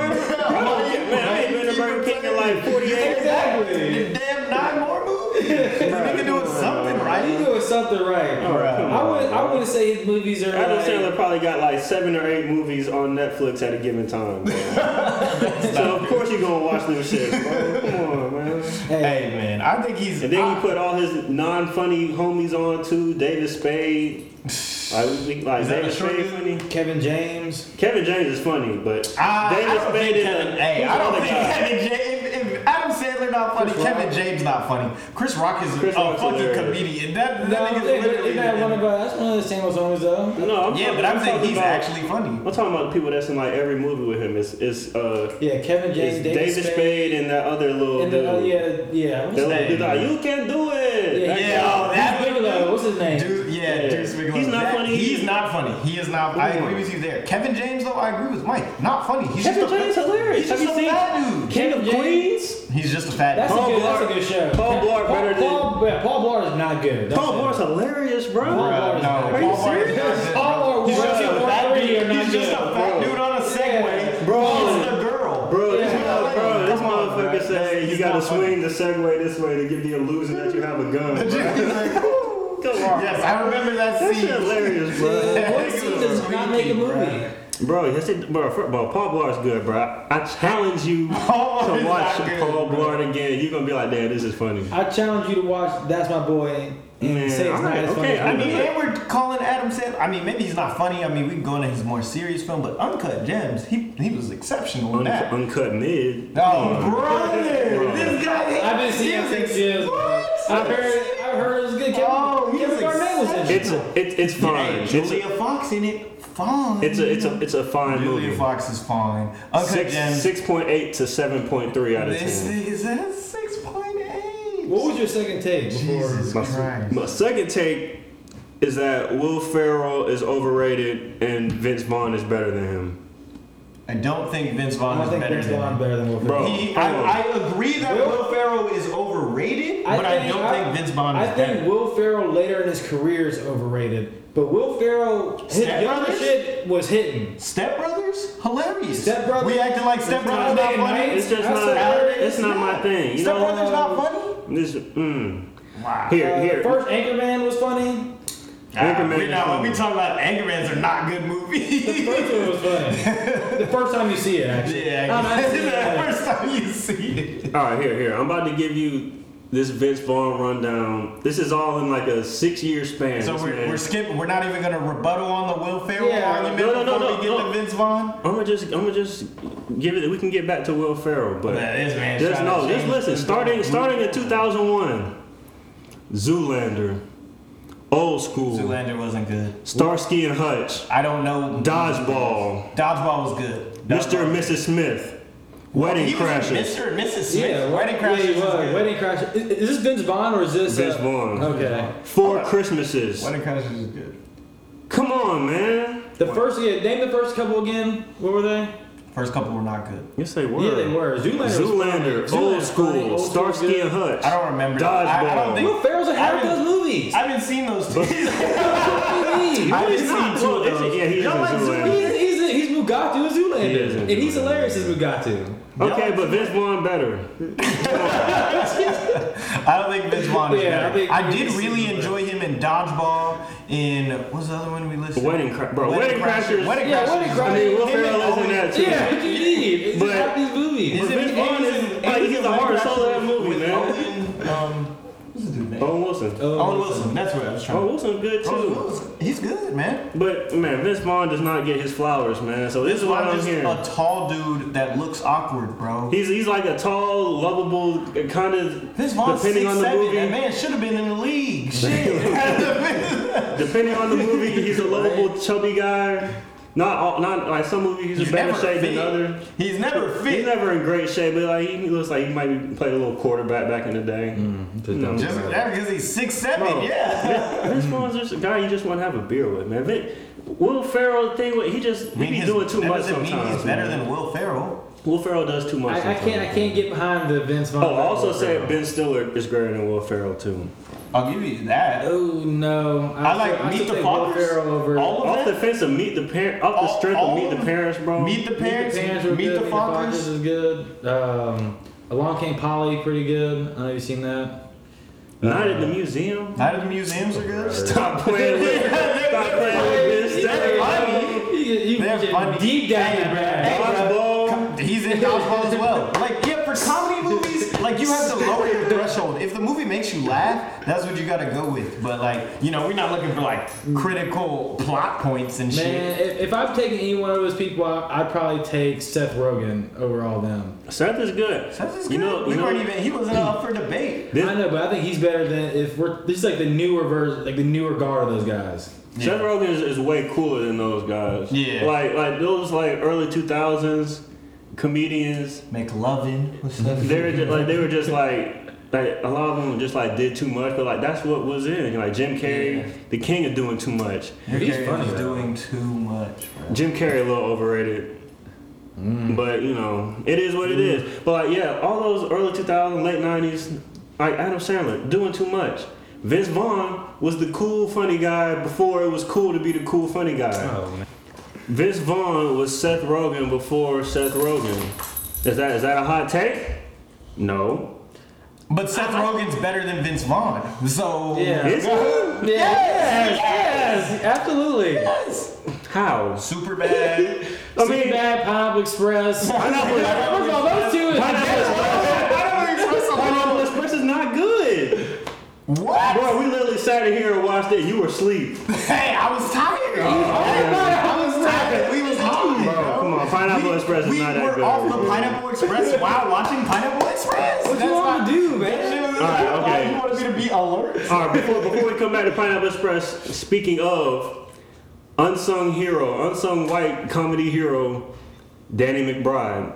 Oh, man, I ain't been to Burger King in like 48 Exactly. The damn nine more movies. The nigga doing something He right. doing something right. Bruh. I would I wouldn't say his movies are. Adam like, Sandler probably got like seven or eight movies on Netflix at a given time. so of course you're gonna watch them shit, bro. Come on, man. Hey man, I think he's. And then I- he put all his non-funny homies on too. David Spade. Like, we- like Is that David a short Spade funny. Kevin James. Kevin James is funny, but I, I David don't Spade think is Kevin. a- Hey, I don't other think? Kevin James. If Adam Sandler not funny, Chris Kevin Rock. James not funny. Chris Rock is Chris a Rock's fucking hilarious. comedian. That, that No, nigga's they, literally. they got one of uh, that's one of the Samuel homies though. No, I'm yeah, talking, but I'm saying talking he's about, actually funny. I'm talking about the people that's in like every movie with him. It's it's uh Yeah, Kevin James, it's David, David Spade, and that other little and the, uh, yeah, yeah. What's That his dude like, you can do it. Yeah, That yeah, oh, that- Deuce Bigalow, What's his name? Dude, yeah, Yeah. Deuce Bigalow. He's not funny He's not funny. He is not. I agree with you there. Kevin James, though, I agree with Mike. Not funny. He's Kevin just a, James hilarious. He's Have just you a seen fat dude. King of Kevin Queens? just a fat. That's, a, Paul good, that's a good show. Paul Blart better than- Paul, yeah, Paul Blart is not good. Don't Paul Blart's hilarious, bro. Paul Blart no, Are you serious? Paul Blart He's just a fat dude. He's just a fat dude on a Segway. Bro. he's the girl. Bro, this, bro, this motherfucker said you gotta swing the Segway this way to give the illusion that you have a gun. yes, I remember that scene. That's hilarious, bro. What scene does not make a movie? Bro, yes, it, bro, fir- bro, Paul Blart's good, bro. I, I challenge you Paul Blart oh, to watch good, Paul bro. Blart again. You're gonna be like, damn, this is funny. I challenge you to watch That's My Boy and Man, say it's not alright, as funny. okay, as I I mean, Movie. and we're calling Adam Sandler. I mean, maybe he's not funny. I mean, we can go into his more serious film, but Uncut Gems, he he was exceptional in that. uncut mid. Oh, brother, Bro. this guy. I've been seeing him six years. What? I heard, I heard it was good. Kevin, Oh, he's Kevin Garnett was in it. It's it's it's fine. Hey, It's a, Fox in it. Fine. it's a it's a it's a fine Julia movie. Fox is fine. Uncut Six six point eight to seven point three out of This ten. is at six point eight. What was your second take before? Jesus My, Christ. my second take is that Will Ferrell is overrated and Vince Vaughn is better than him. I don't think Vince I Vaughn don't is think better Vince than Vaughn's him. better than Will Bro. He, I, I agree that Will- Will Ferrell is overrated, I but I don't I- think Vince Vaughn is I think better. Will Ferrell later in his career is overrated, but Will Ferrell, his Step younger Brothers? shit was hitting. Step Brothers, hilarious. Step Brothers? we acting like Step Brothers Saturday not funny. Night? It's just That's not. hilarious. It's not my thing. You Step know. Brothers not funny. This. Mm. Wow. Here, Uh, here. the first Anchorman was funny. We Anchorman is now we funny. talk about Anchormans are not good movies. The movies. first one was funny. the first time you see it, actually. yeah, I'm the that. first time you see it. All right, here, here. I'm about to give you this Vince Vaughn rundown. This is all in like a six-year span. So we're, man- we're skipping. We're not even gonna rebuttal on the Will Ferrell Yeah. argument No, no, no, before no, we get no. to Vince Vaughn. I'm gonna just, I'm gonna just give it. We can get back to Will Ferrell, but Man, this man's just no, just listen. Starting, starting in 2001, Zoolander, Old School, Zoolander wasn't good. Starsky and Hutch, I don't know. Dodgeball, Dodgeball was good. Mr. and Mrs. Smith, Wedding He Crashers. Mr. and Mrs. Smith. Yeah, Wedding yeah, Crashers. he is was. Wedding Crashers. Is, is this Vince Vaughn or is this Vince uh, Vaughn. Okay. Four Christmases. Wedding Crashers is good. Come on, man. The first, yeah, name the first couple again. What were they? First couple were not good. Yes, they were. Yeah, they were. Zoolander. was Zoolander, funny. Old School, funny, Old Starsky and Hutch. I don't remember. I, I Dodgeball. don't think. Will Ferrell's in half I those movies. I haven't seen those two. What do you mean? No, I haven't seen two Well, of those. Yeah, he is in Zoolander. Mugatu as Zoolander. He is and he's hilarious as Mugatu. Okay, but Vince Vaughn better. I don't think Vince Vaughn is Yeah, I better. think- I, did really enjoy him in Dodgeball. In what was the other one we listed? Wedding Cra- bro, Wedding Crashers- Wedding Yeah, Crashers. Wedding Crashers. I mean, Will Him and Ferrell is in that too. Yeah, what you need? It's But- just half these movies. Is But Vince Vaughn is is- like, he's the Wedding heart and soul of that movie, man. Owen, um, what's his dude name? Owen Wilson. Oh, Owen Wilson. That's what I was trying. Owen to Wilson's good Owen too. Wilson. He's good, man. But man, Vince Vaughn does not get his flowers, man. So this is Why I'm just hearing. a tall dude that looks awkward, bro. He's he's like a tall, lovable, kind of This Vaughn's depending six on the seven. movie. That man should have been in the league. Shit. Depending on the movie, he's a lovable, chubby guy. Not all, not like some movies he's, He's in better never shape fit. than others. He's never fit. He's never in great shape, but like he looks like he might be played a little quarterback back in the day. Mm. Just yeah, because he's six seven. Bro. Yeah. Vince Vaughn's just a guy you just want to have a beer with, man. Vin, Will Ferrell thing, with- he just I he mean, be his- doing too that much doesn't mean sometimes. he's better man. than Will Ferrell. Will Ferrell does too much. I, I can't. I can't get behind the Vince Vaughn. Oh, I also Will said Ben Stiller is greater than Will Ferrell too. I'll give you that. Oh no! I like still- Meet still the take Will Fathers. Over. All of Off it. the fence of Meet the Parents. off the strength all of Meet of the? Parents, bro. Meet the Meet parents. the Parents Meet good. the Meet the Fockers Fockers. is good. Um, Along Came Polly, pretty good. I don't know if you've seen that. Night at the museum. Night at the museums are good. Stop playing with, stop playing with Ben They're funny. You, you They're you funny. deep down Hey, that hey, bag. Dodgeball. he's in dodgeball as well. Like, yeah, for comedy movies, like you have to lower your threshold. If the movie makes you laugh, that's what you gotta go with. But like, you know, we're not looking for like critical plot points and shit. Man, if, if I'm taking any one of those people, I- I'd probably take Seth Rogen over all them. Seth is good. That's just You good. know, we you weren't even. He wasn't up for debate. This- I know, but I think he's better than if we're. This is like the newer version, like the newer guard of those guys. Seth Rogen is, is way cooler than those guys. Yeah. Like like those like early two thousands comedians. McLovin. What's up? They were just, like they were just like like a lot of them just like did too much, but like that's what was in. Like Jim Carrey, Yeah. the king of doing too much. He's funny, though. doing too much. Bro. Jim Carrey a little overrated. Mm. But you know, it is what it mm. is. But like, yeah, all those early 2000s, late 90s, like Adam Sandler doing too much. Vince Vaughn was the cool, funny guy before it was cool to be the cool, funny guy. Oh man. Vince Vaughn was Seth Rogen before Seth Rogen. Is that is that a hot take? No. But Seth Rogen's better than Vince Vaughn. So Yeah. Is he? Yes, yes, absolutely. Yes. How? Super bad. I mean, Bad Pineapple Express. Pineapple First of all, those two. Pineapple Express is not good. What? Bro, we literally sat in here and watched it. You were asleep. Hey, I was tired. Oh, I was. We was hungry, bro. Come on, Pineapple Express is we not that were off the. Pineapple Express while watching Pineapple Express. What you want to do, man? All right, okay. You wanted me to be alert? All right, before, before we come back to Pineapple Express, speaking of unsung hero, unsung white comedy hero, Danny McBride.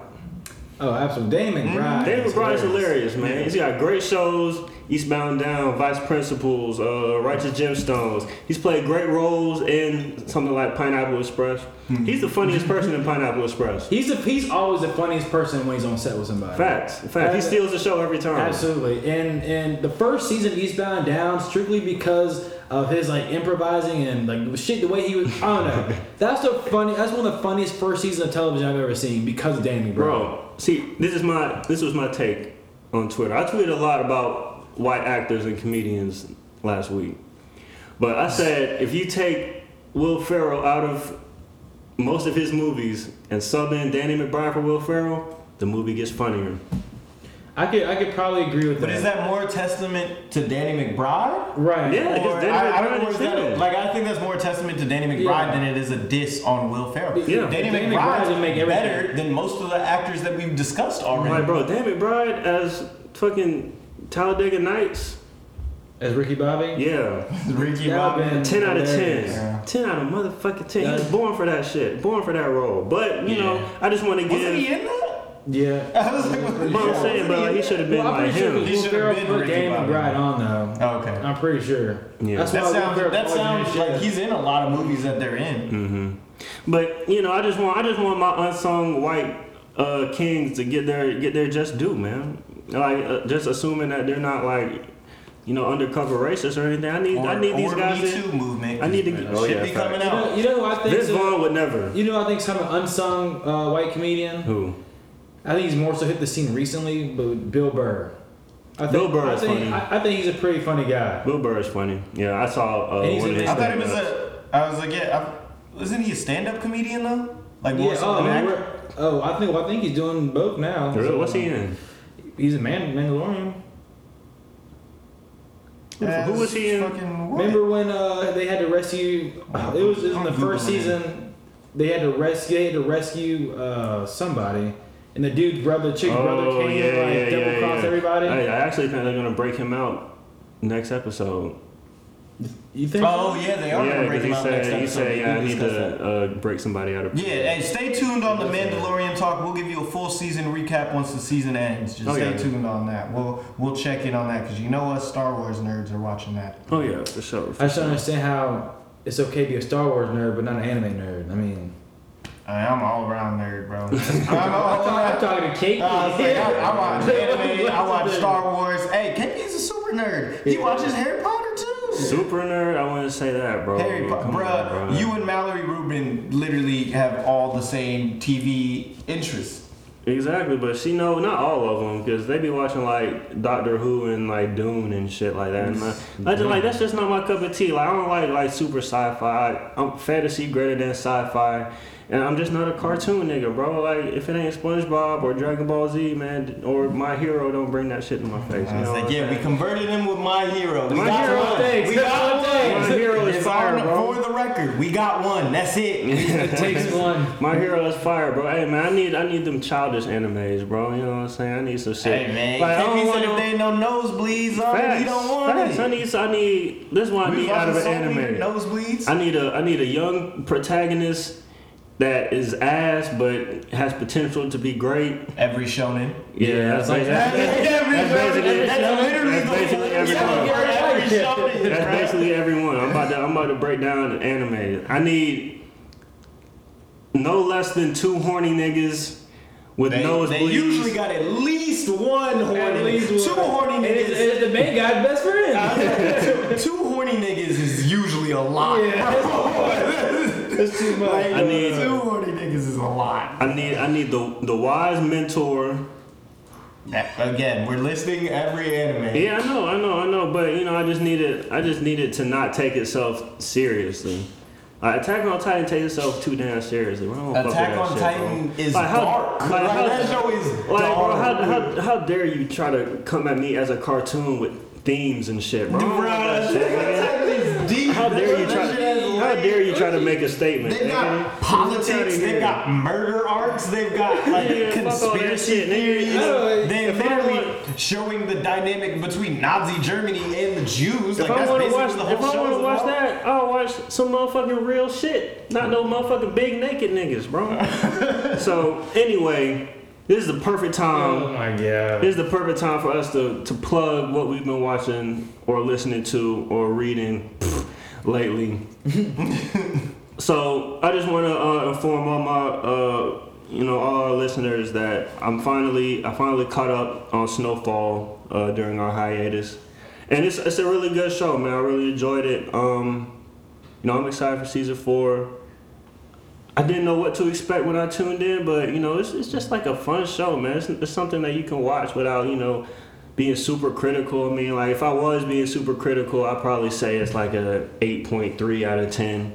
Oh, absolutely. Danny McBride. Danny is McBride's hilarious, man. He's got great shows. Eastbound Down, Vice Principals, uh, Righteous Gemstones. He's played great roles in something like Pineapple Express. He's the funniest person in Pineapple Express. He's the, he's always the funniest person when he's on set with somebody. Facts, fact. He steals the show every time. Absolutely. And and the first season of Eastbound and Down strictly because of his like improvising and like the shit the way he was I don't know. That's the funny that's one of the funniest first seasons of television I've ever seen because of Danny McBride. Bro, see, this is my this was my take on Twitter. I tweeted a lot about white actors and comedians last week. But I said if you take Will Ferrell out of most of his movies and sub in Danny McBride for Will Ferrell, the movie gets funnier. I could I could probably agree with that. But is that more testament to Danny McBride? right? Yeah. Because Or, Danny I, I don't know, is is that like I think that's more testament to Danny McBride Yeah. than it is a diss on Will Ferrell. Yeah. Danny, Danny McBride McBride would make is everything- better than most of the actors that we've discussed already. Like, bro, Danny McBride as fucking Talladega Nights. As Ricky Bobby? Yeah. Ricky That Bobby. would've 10 out of 10. Yeah. 10 out of motherfucking 10. He was born for that shit. Born for that role. But, you know, I just want to Wasn't he give. in that? Yeah. I was like, But I'm saying, but like, he should have been Well, like pretty sure him. He Will should've been put Ricky Danny Bobby. McBride on though. Oh, okay. I'm pretty sure. Yeah. That's That why Will sounds Ferrell that sounds like he's in a lot of movies that they're in. Mm-hmm. But you know, I just want I just want my unsung white uh, kings to get their get their just due, man. Like uh, just assuming that they're not like you know undercover racists or anything. I need Or, I need these guys. Me to- Too movement. I need to- It oh, should yeah, be facts. coming You out. know, you know who I think Vince so- Vaughn would never. You know who I think kind of unsung uh, white comedian? Who? I think he's more so hit the scene recently, but Bill Burr. I think, Bill Burr I is think, funny. I, I think he's a pretty funny guy. Bill Burr is funny. Yeah, I saw uh, And he's one of his I thought he was a. I was like, yeah. I, wasn't he a stand-up comedian though? Like more Yeah, so oh, an actor? we're- oh, I think well, I think he's doing both now. Really? What's he in? He's a man, Mandalorian. Who, who was he in? Remember when uh, they had to rescue? Oh, it was, it was in the first season. They had to rescue. They had to rescue uh, somebody, and the dude's brother, chick's brother, Oh came yeah, and like yeah, double yeah, crossed yeah. everybody. I, I actually think they're gonna break him out next episode. You think? Oh so? yeah, they are Yeah, gonna break because he him out said he episode. said We yeah, I need to uh, break somebody out of. Yeah, hey, stay tuned on the Mandalorian talk. We'll give you a full season recap once the season ends. Just Oh, stay yeah. tuned on that. We'll we'll check in on that because you know us Star Wars nerds are watching that. Oh yeah, for sure. I just don't understand how it's okay to be a Star Wars nerd but not an anime nerd. I mean, I I'm all around nerd, bro. I'm all I'm around. talking to Kate. Uh, I, like, I, I watch anime. I watch Star Wars. Hey, KP's a super nerd. He watches Harry Potter too. Super nerd, I wouldn't say that, bro. Harry Potter, Come on, bruh, bro. you and Mallory Rubin literally have all the same TV interests. Exactly, but she know not all of them because they be watching like Doctor Who and like Dune and shit like that. And I, I just like that's just not my cup of tea. Like I don't like like super sci-fi. I'm fantasy greater than sci-fi, and I'm just not a cartoon nigga, bro. Like if it ain't SpongeBob or Dragon Ball Z, man, or My Hero, don't bring that shit in my face. You know was like, I'm yeah, we converted him with My Hero. We My got Hero one. takes. We got one. takes. My Hero is It's fire, on bro. for the record. We got one. That's it. It takes one. My hero is fire, bro. Hey man, I need I need them childish animes, bro. You know what I'm saying? I need some shit. Hey man, Like, I KP don't said if they ain't no nosebleeds on it, facts, he don't want facts. it. I need I need this is what I We need out of an watching so many anime. Nosebleeds. I need a I need a young protagonist that is ass but has potential to be great. Every shonen. Yeah, that's, like- basically, that's, that's basically That's literally that's basically everyone. every shonen. That's right? basically everyone. I'm about to I'm about to break down the anime. I need no less than two horny niggas with They, nosebleeds. they usually got at least one horny. At least two one. horny And it's, niggas. it's the main guy's best friend. two, two horny niggas is usually a lot. That's too much. Like, I need- two horny niggas is a lot. I need I need the the wise mentor. Again, we're listing every anime. Yeah, I know, I know, I know, but you know, I just needed I just needed to not take itself seriously. Like, Attack on Titan takes itself too damn seriously. I don't Attack on shit, Titan bro. is Like, how- dark. like, Like, how- that show is Like, bro, how, dark. how, how dare you try to come at me as a cartoon with themes and shit, bro? I Bro, that that shit, man. shit is deep. How dare you That try? Shit has How dare you try to make a statement? They've nigga? got Get politics, they've got murder arcs, they've got like Yeah, fuck all that conspiracy theories. They're if literally showing the dynamic between Nazi Germany and the Jews. If Like I that's want to basically watch, what the if I want to watch that, I'll watch some motherfucking real shit, not no motherfucking big naked niggas, bro. so anyway, this is the perfect time. Oh my god. This is the perfect time for us to, to plug what we've been watching or listening to or reading lately. so I just want to uh, inform all my uh, you know all our listeners that I'm finally I finally caught up on Snowfall uh, during our hiatus, and it's it's a really good show, man. I really enjoyed it. Um, you know I'm excited for season four. I didn't know what to expect when I tuned in, but you know, it's, it's just like a fun show, man. It's, it's something that you can watch without, you know, being super critical. I mean, like if I was being super critical, I'd probably say it's like a 8.3 out of 10.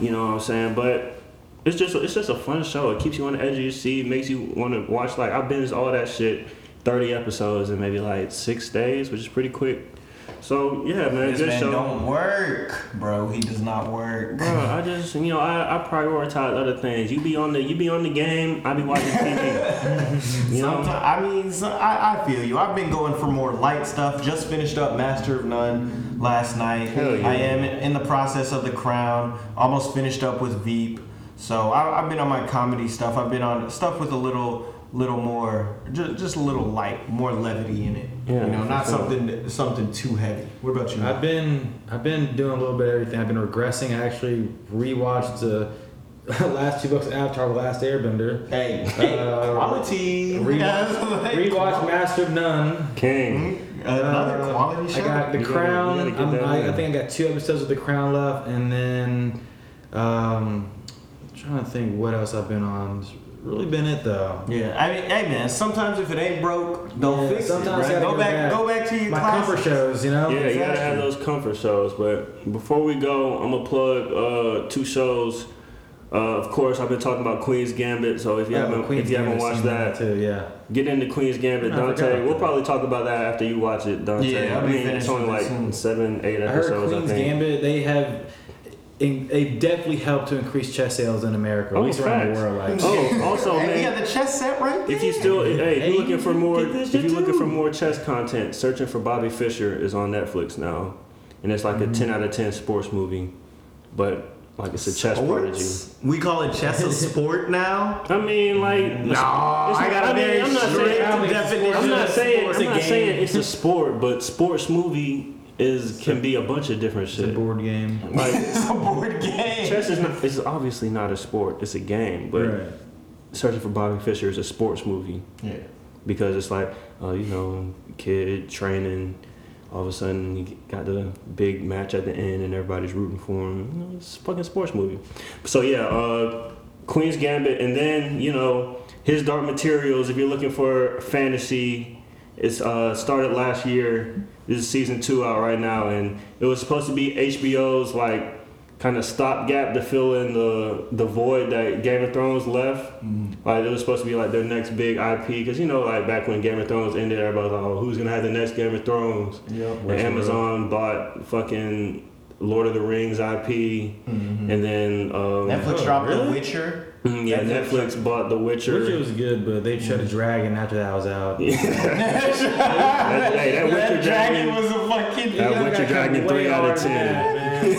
You know what I'm saying? But it's just it's just a fun show. It keeps you on the edge of your seat, makes you want to watch. Like I've binged all that shit, 30 episodes in maybe like six days, which is pretty quick. So yeah, man, This good man show. don't work, bro. He does not work. Bro, I just you know I, I prioritize other things. You be on the you be on the game. I be watching TV. you know. I mean, so I, I feel you. I've been going for more light stuff. Just finished up Master of None last night. Hell yeah. I am in the process of The Crown. Almost finished up with Veep. So I, I've been on my comedy stuff. I've been on stuff with a little, little more, just, just a little light, more levity in it. Yeah, you know, not sure. something, something too heavy. What about you? I've been I've been doing a little bit of everything. I've been regressing. I actually rewatched the last two books of Avatar: The Last Airbender. hey, hey, Uh, quality. Rewatched, Like, rewatched Master of None. King. Another Uh, quality I got The You gotta- Crown. gotta I'm- I, I think I got two episodes of The Crown left, and then um, I'm trying to think what else I've been on. It's really been it though. Yeah, I mean, hey man, sometimes if it ain't broke, don't Yeah, fix sometimes it. you Right? Go go back, back. go back to your My classics. comfort shows, you know. Yeah, you gotta have those comfort shows. But before we go, I'm gonna plug uh, two shows. Uh, of course, I've been talking about Queen's Gambit. So if you Oh, haven't Queen's if you haven't watched that, too, yeah. get into Queen's Gambit, I forgot Dante. about We'll probably talk about that after you watch it, Dante. Yeah, I'll I mean, it's finished only like soon. seven, eight I heard episodes. I, think. Gambit. They have. In- They definitely helped to increase chess sales in America, Oh, at least around the world. Like, Oh, also, Hey, man, you got the chess set right there. If you still, hey, if you're looking for more, if you're looking for more chess content, searching for Bobby Fischer is on Netflix now, and it's like Mm-hmm. a ten out of ten sports movie, but like it's a chess prodigy. We call it chess a sport now. I mean, like, No, it's- I got a I mean, very I'm not strict saying, definition. I'm not saying. I'm not saying it's a sport, but sports movie is can be a bunch of different shit. it's a shit. board game. Like It's a board game. chess is not, it's obviously not a sport, it's a game, but right. searching for Bobby Fischer is a sports movie. Yeah. because it's like uh, you know kid training all of a sudden he got the big match at the end and everybody's rooting for him you know, it's a fucking sports movie so yeah uh, queen's gambit and then you know his Dark Materials. If you're looking for fantasy, it's uh, started last year. This is season two out right now, and it was supposed to be HBO's like kind of stopgap to fill in the the void that Game of Thrones left. Like it was supposed to be like their next big IP, because you know, like back when Game of Thrones ended, everybody was like, "Oh, who's gonna have the next Game of Thrones?" Yep. And Amazon bought fucking Lord of the Rings IP, and then um, Netflix Oh, dropped The? Witcher. Mm, yeah, Netflix- Netflix bought The Witcher. Witcher was good, but they shut a dragon after that was out. Yeah. That- hey, that Witcher dragon- was a fucking. That Y'all Witcher dragon three out of 10. that, man.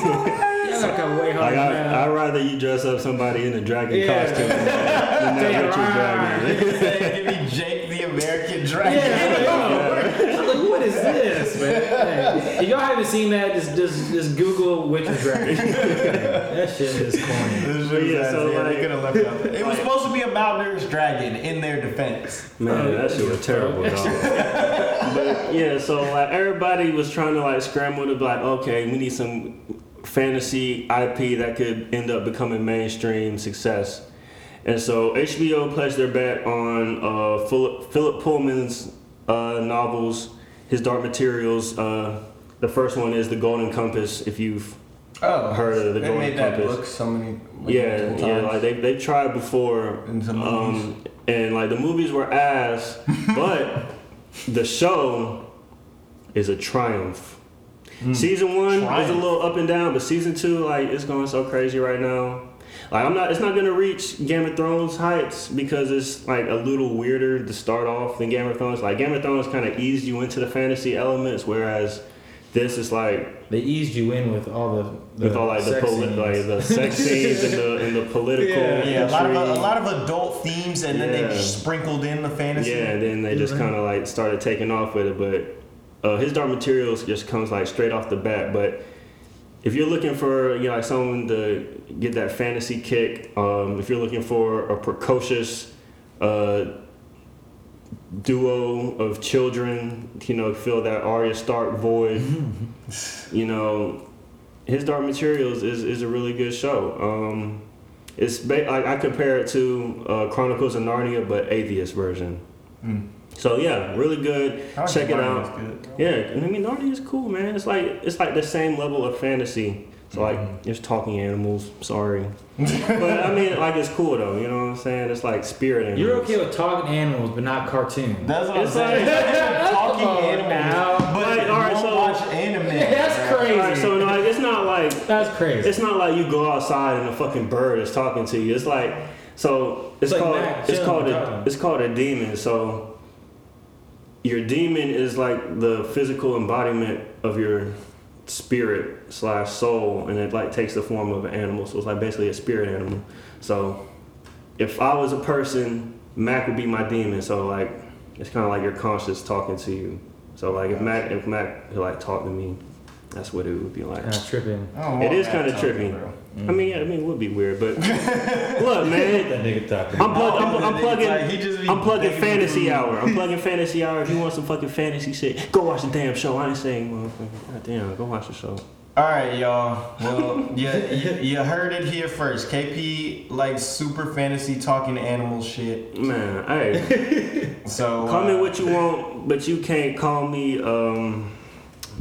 Y'all gotta come way Like I, I'd rather you dress up somebody in a dragon Yeah. costume than that, than that Damn Witcher right. dragon. Give me Jake the American Dragon. Yeah, I'm like, what is this, man? Hey, if y'all haven't seen that, just just just Google Witcher Dragon. that shit is corny. This But yeah, so, yeah, like- they could have left out. It was supposed to be a malnourished dragon in their defense. Man, that shit was terrible, dog. but yeah, so like everybody was trying to like scramble to be like, okay, we need some fantasy IP that could end up becoming mainstream success. And so HBO placed their bet on uh, Philip, Philip Pullman's uh, novels, his Dark Materials. Uh, the first one is The Golden Compass. If you've Oh, Heard of the they Golden made that Compass. book so many. like, yeah, yeah, like they they tried before, In some um, and like the movies were ass, but the show is a triumph. Season one is a little up and down, but season two, like, it's going so crazy right now. Like, I'm not. It's not gonna reach Game of Thrones heights because it's like a little weirder to start off than Game of Thrones. Like Game of Thrones kind of eased you into the fantasy elements, whereas this is like They eased you in with all the, the with all like the sex poli- scenes. like the sex scenes and the and the political. Yeah. yeah, a lot of intrigue. a lot of adult themes, and then they sprinkled in the fantasy. Yeah, and then they just kind of like started taking off with it. But uh, his Dark Materials just comes like straight off the bat. But if you're looking for you know like someone to get that fantasy kick, um, if you're looking for a precocious uh, duo of children, you know, fill that Arya Stark void, you know, his Dark Materials is, is a really good show. Um, it's ba- I, I compare it to uh, Chronicles of Narnia, but atheist version. Mm. So yeah, really good. I Check it Narnia's out. good. Yeah, I mean Narnia is cool, man. It's like it's like the same level of fantasy. So like Mm-hmm. there's talking animals. Sorry, but I mean like it's cool though. You know what I'm saying? It's like spirit animals. You're okay with talking animals, but not cartoons. That's what It's I'm saying. Talking Come on animals, now. but Like, all right, won't so- watch anime. That's crazy. Alright, so like it's not like That's crazy. it's not like you go outside and a fucking bird is talking to you. It's like so it's, It's like called Mac it's called a, it's called a daemon. So your daemon is like the physical embodiment of your spirit slash soul, and it like takes the form of an animal. So it's like basically a spirit animal. So if I was a person, Mac would be my daemon. So like it's kind of like your conscious talking to you. So like if Mac if Mac could like talk to me, that's what it would be like. kind of tripping. I don't It want is that kinda tripping bro. I mean, yeah, I mean, it would be weird, but look, That man, nigga talking. I'm, plug, I'm, I'm plugging, like he just be I'm plugging fantasy hour. I'm plugging fantasy hour. If you want some fucking fantasy shit, go watch the damn show. I ain't saying, motherfucker, God damn, go watch the show. All right, y'all. Well, you, you, you heard it here first. KP likes super fantasy talking animal shit. Man, hey, So call me uh, what you want, but you can't call me, um,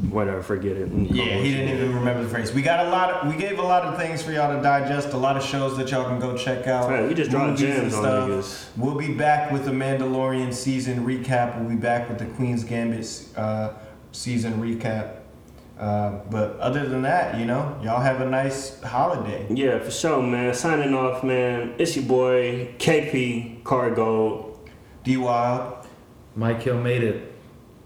whatever. Forget it. You can call me Yeah, he didn't even remember the phrase. We got a lot. Of, we gave a lot of things for y'all to digest. A lot of shows that y'all can go check out. Man, we just dropped gems on niggas. We'll be back with the Mandalorian season recap. We'll be back with the Queen's Gambit uh, season recap. Uh, but other than that, you know, y'all have a nice holiday. Yeah, for sure, man. Signing off, man. It's your boy KP Cargo. D Wild. Mike Hill made it.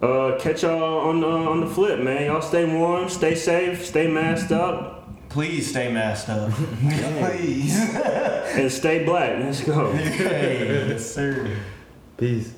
Uh, catch y'all on the on the flip, man. Y'all stay warm, stay safe, stay masked up, Please stay masked up. Please. and stay black. Let's go. hey, yes, sir. Peace.